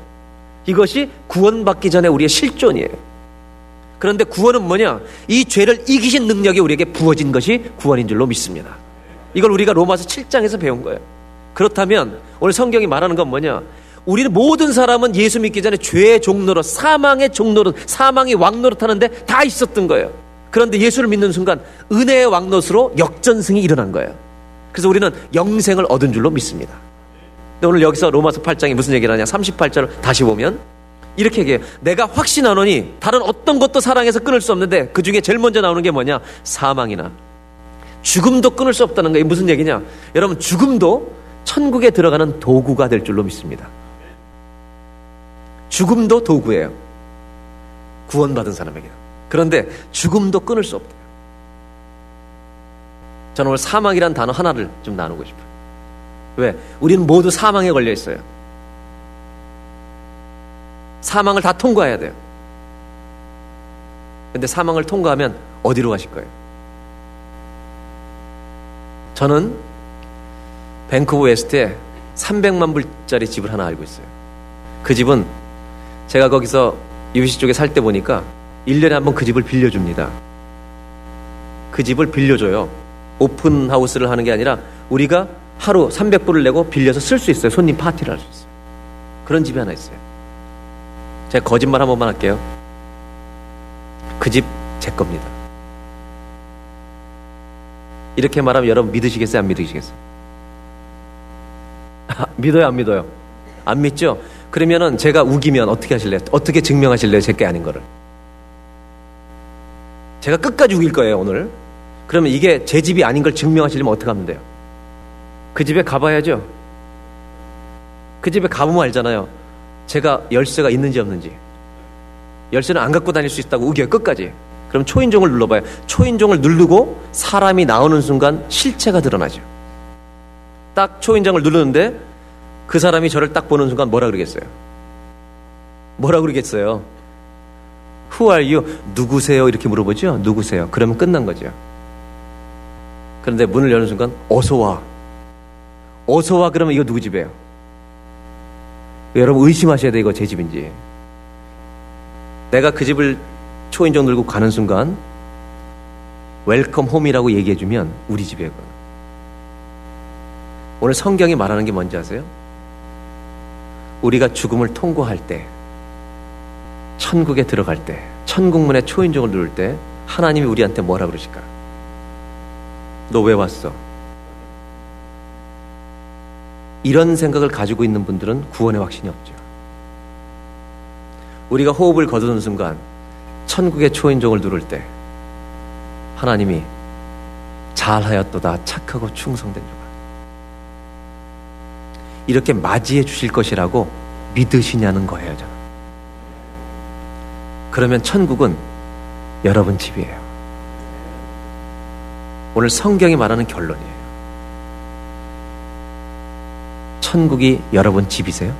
이것이 구원받기 전에 우리의 실존이에요. 그런데 구원은 뭐냐? 이 죄를 이기신 능력이 우리에게 부어진 것이 구원인 줄로 믿습니다. 이걸 우리가 로마서 7장에서 배운 거예요. 그렇다면 오늘 성경이 말하는 건 뭐냐? 우리는 모든 사람은 예수 믿기 전에 죄의 종로로 사망의 종로로 사망의 왕노릇 하는데 다 있었던 거예요. 그런데 예수를 믿는 순간 은혜의 왕노릇으로 역전승이 일어난 거예요. 그래서 우리는 영생을 얻은 줄로 믿습니다. 근데 오늘 여기서 로마서 8장에 무슨 얘기를 하냐? 38절을 다시 보면 이렇게 얘기해요. 내가 확신하노니 다른 어떤 것도 사랑해서 끊을 수 없는데 그 중에 제일 먼저 나오는 게 뭐냐? 사망이나 죽음도 끊을 수 없다는 거예요. 무슨 얘기냐? 여러분 죽음도 천국에 들어가는 도구가 될 줄로 믿습니다. 죽음도 도구예요. 구원받은 사람에게. 그런데 죽음도 끊을 수 없대요. 저는 오늘 사망이란 단어 하나를 좀 나누고 싶어요. 왜? 우리는 모두 사망에 걸려 있어요. 사망을 다 통과해야 돼요. 근데 사망을 통과하면 어디로 가실 거예요? 저는 밴쿠버 웨스트에 300만 불짜리 집을 하나 알고 있어요. 그 집은 제가 거기서 UBC 쪽에 살 때 보니까 1년에 한 번 그 집을 빌려줍니다. 그 집을 빌려줘요. 오픈 하우스를 하는 게 아니라 우리가 하루 300불을 내고 빌려서 쓸 수 있어요. 손님 파티를 할 수 있어요. 그런 집이 하나 있어요. 제가 거짓말 한 번만 할게요. 그 집 제 겁니다. 이렇게 말하면 여러분 믿으시겠어요? 안 믿으시겠어요? 아, 믿어요? 안 믿어요? 안 믿죠? 그러면은 제가 우기면 어떻게 하실래요? 어떻게 증명하실래요? 제 게 아닌 거를. 제가 끝까지 우길 거예요, 오늘. 그러면 이게 제 집이 아닌 걸 증명하시려면 어떻게 하면 돼요? 그 집에 가봐야죠. 그 집에 가보면 알잖아요. 제가 열쇠가 있는지 없는지. 열쇠는 안 갖고 다닐 수 있다고 우겨요, 끝까지. 그럼 초인종을 눌러봐요. 초인종을 누르고 사람이 나오는 순간 실체가 드러나죠. 딱 초인종을 누르는데 그 사람이 저를 딱 보는 순간 뭐라 그러겠어요? 뭐라 그러겠어요? Who are you? 누구세요? 이렇게 물어보죠? 누구세요? 그러면 끝난 거죠. 그런데 문을 여는 순간 어서 와. 어서 와 그러면 이거 누구 집이에요? 여러분 의심하셔야 돼 이거 제 집인지. 내가 그 집을 초인종 들고 가는 순간 Welcome home이라고 얘기해 주면 우리 집이에요. 오늘 성경이 말하는 게 뭔지 아세요? 우리가 죽음을 통과할 때 천국에 들어갈 때 천국문에 초인종을 누를 때 하나님이 우리한테 뭐라 그러실까? 너 왜 왔어? 이런 생각을 가지고 있는 분들은 구원의 확신이 없죠. 우리가 호흡을 거두는 순간 천국의 초인종을 누를 때 하나님이 잘하였도다 착하고 충성된 자가 이렇게 맞이해 주실 것이라고 믿으시냐는 거예요 저는 그러면 천국은 여러분 집이에요 오늘 성경이 말하는 결론이에요 천국이 여러분 집이세요?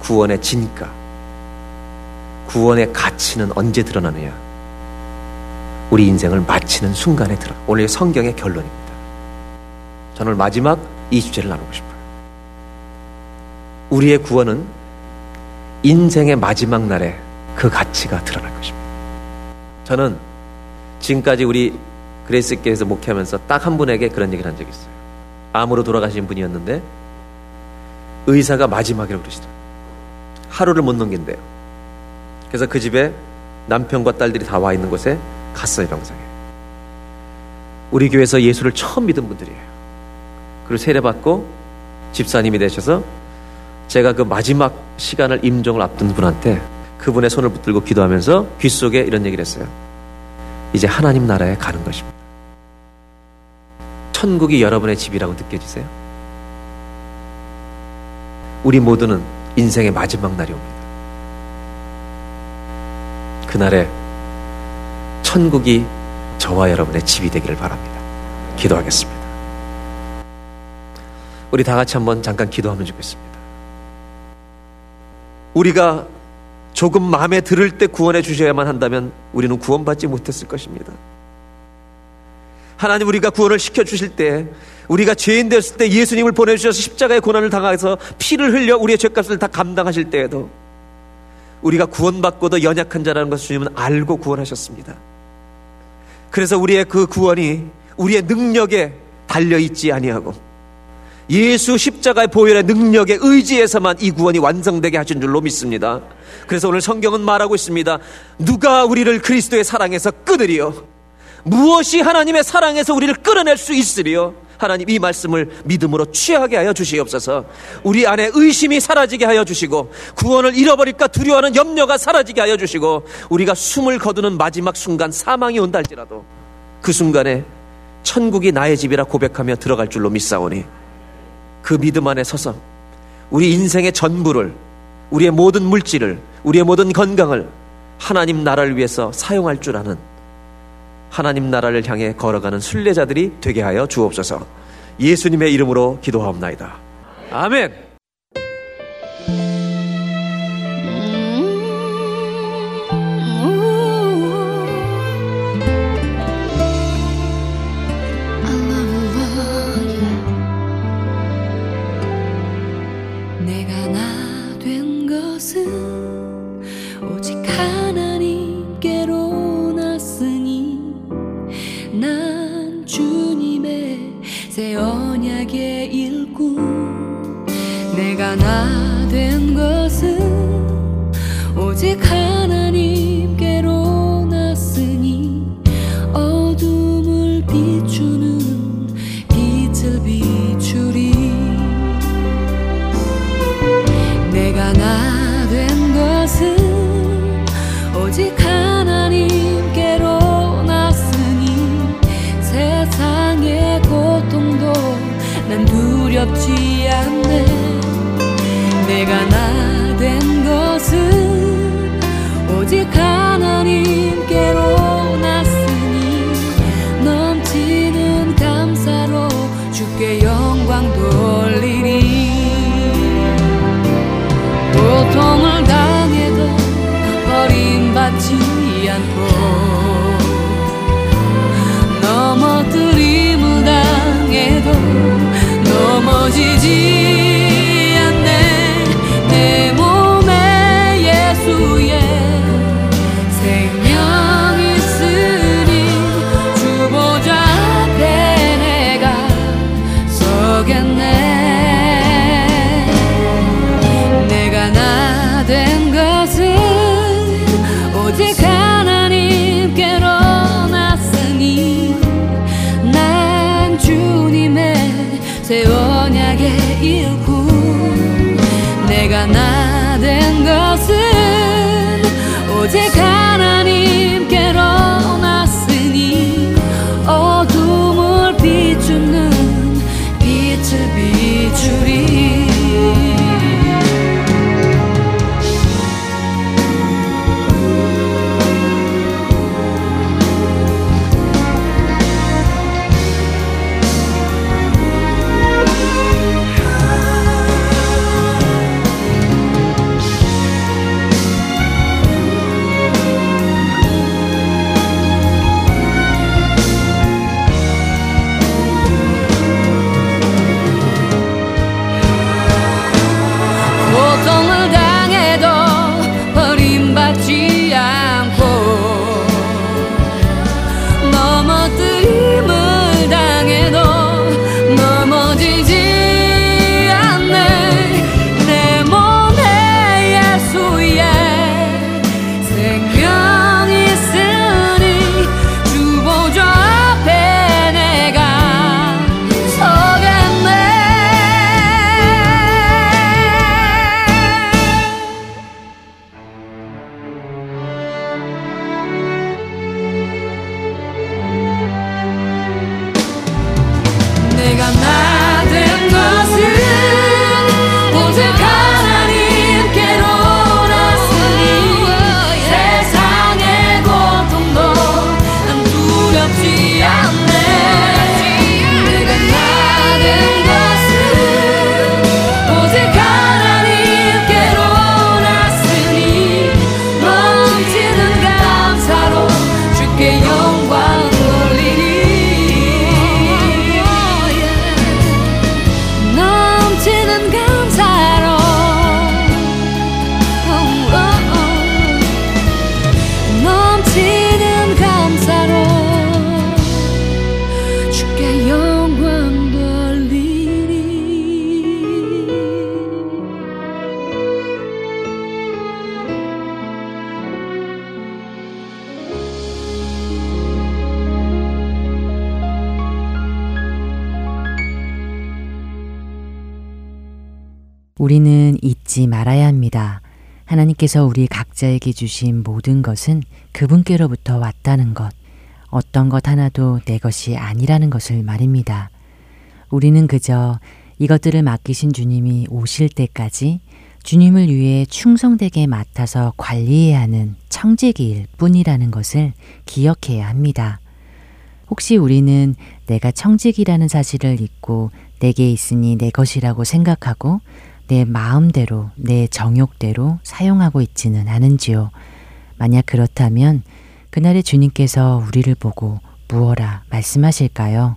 구원의 진가 구원의 가치는 언제 드러나느냐? 우리 인생을 마치는 순간에 들어. 오늘 성경의 결론입니다. 저는 마지막 이 주제를 나누고 싶어요. 우리의 구원은 인생의 마지막 날에 그 가치가 드러날 것입니다. 저는 지금까지 우리 그레이스께서 목회하면서 딱 한 분에게 그런 얘기를 한 적이 있어요. 암으로 돌아가신 분이었는데 의사가 마지막이라고 그러시더라고요. 하루를 못 넘긴대요. 그래서 그 집에 남편과 딸들이 다 와 있는 곳에 갔어요, 병상에. 우리 교회에서 예수를 처음 믿은 분들이에요. 그리고 세례받고 집사님이 되셔서 제가 그 마지막 시간을 임종을 앞둔 분한테 그분의 손을 붙들고 기도하면서 귀 속에 이런 얘기를 했어요. 이제 하나님 나라에 가는 것입니다. 천국이 여러분의 집이라고 느껴지세요? 우리 모두는 인생의 마지막 날이 옵니다. 그날에 천국이 저와 여러분의 집이 되기를 바랍니다. 기도하겠습니다. 우리 다 같이 한번 잠깐 기도하면 좋겠습니다. 우리가 조금 마음에 들을 때 구원해 주셔야만 한다면 우리는 구원받지 못했을 것입니다. 하나님 우리가 구원을 시켜 주실 때 우리가 죄인 되었을 때 예수님을 보내 주셔서 십자가의 고난을 당해서 피를 흘려 우리의 죄값을 다 감당하실 때에도 우리가 구원받고도 연약한 자라는 것을 주님은 알고 구원하셨습니다. 그래서 우리의 그 구원이 우리의 능력에 달려 있지 아니하고 예수 십자가의 보혈의 능력에 의지해서만 이 구원이 완성되게 하신 줄로 믿습니다. 그래서 오늘 성경은 말하고 있습니다. 누가 우리를 그리스도의 사랑에서 끊으리요? 무엇이 하나님의 사랑에서 우리를 끌어낼 수 있으리요? 하나님 이 말씀을 믿음으로 취하게 하여 주시옵소서. 우리 안에 의심이 사라지게 하여 주시고 구원을 잃어버릴까 두려워하는 염려가 사라지게 하여 주시고 우리가 숨을 거두는 마지막 순간 사망이 온다 할지라도 그 순간에 천국이 나의 집이라 고백하며 들어갈 줄로 믿사오니 그 믿음 안에 서서 우리 인생의 전부를 우리의 모든 물질을 우리의 모든 건강을 하나님 나라를 위해서 사용할 줄 아는 하나님 나라를 향해 걸어가는 순례자들이 되게 하여 주옵소서. 예수님의 이름으로 기도하옵나이다. 아멘. 하나님께서 우리 각자에게 주신 모든 것은 그분께로부터 왔다는 것, 어떤 것 하나도 내 것이 아니라는 것을 말입니다. 우리는 그저 이것들을 맡기신 주님이 오실 때까지 주님을 위해 충성되게 맡아서 관리해야 하는 청지기일 뿐이라는 것을 기억해야 합니다. 혹시 우리는 내가 청직이라는 사실을 잊고 내게 있으니 내 것이라고 생각하고 내 마음대로, 내 정욕대로 사용하고 있지는 않은지요. 만약 그렇다면 그날의 주님께서 우리를 보고 무어라 말씀하실까요?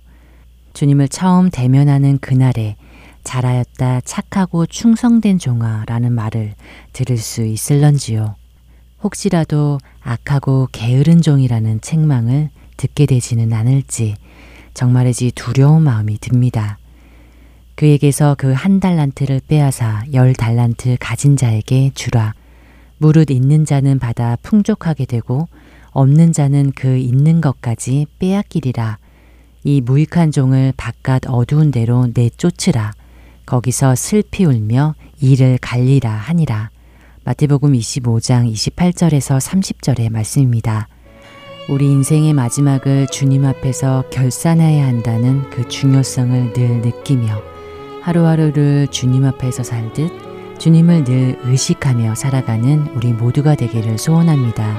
주님을 처음 대면하는 그날에 잘하였다 착하고 충성된 종아라는 말을 들을 수 있을런지요. 혹시라도 악하고 게으른 종이라는 책망을 듣게 되지는 않을지 정말이지 두려운 마음이 듭니다. 그에게서 그 한 달란트를 빼앗아 열 달란트 가진 자에게 주라. 무릇 있는 자는 받아 풍족하게 되고 없는 자는 그 있는 것까지 빼앗기리라. 이 무익한 종을 바깥 어두운 데로 내쫓으라. 거기서 슬피 울며 이를 갈리라 하니라. 마태복음 25장 28절에서 30절의 말씀입니다. 우리 인생의 마지막을 주님 앞에서 결산해야 한다는 그 중요성을 늘 느끼며 하루하루를 주님 앞에서 살듯 주님을 늘 의식하며 살아가는 우리 모두가 되기를 소원합니다.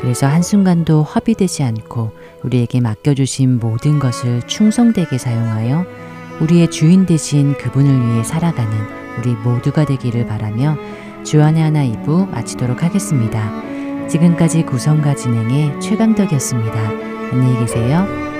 그래서 한순간도 허비되지 않고 우리에게 맡겨주신 모든 것을 충성되게 사용하여 우리의 주인 되신 그분을 위해 살아가는 우리 모두가 되기를 바라며 주안의 하나 2부 마치도록 하겠습니다. 지금까지 구성과 진행의 최강덕이었습니다. 안녕히 계세요.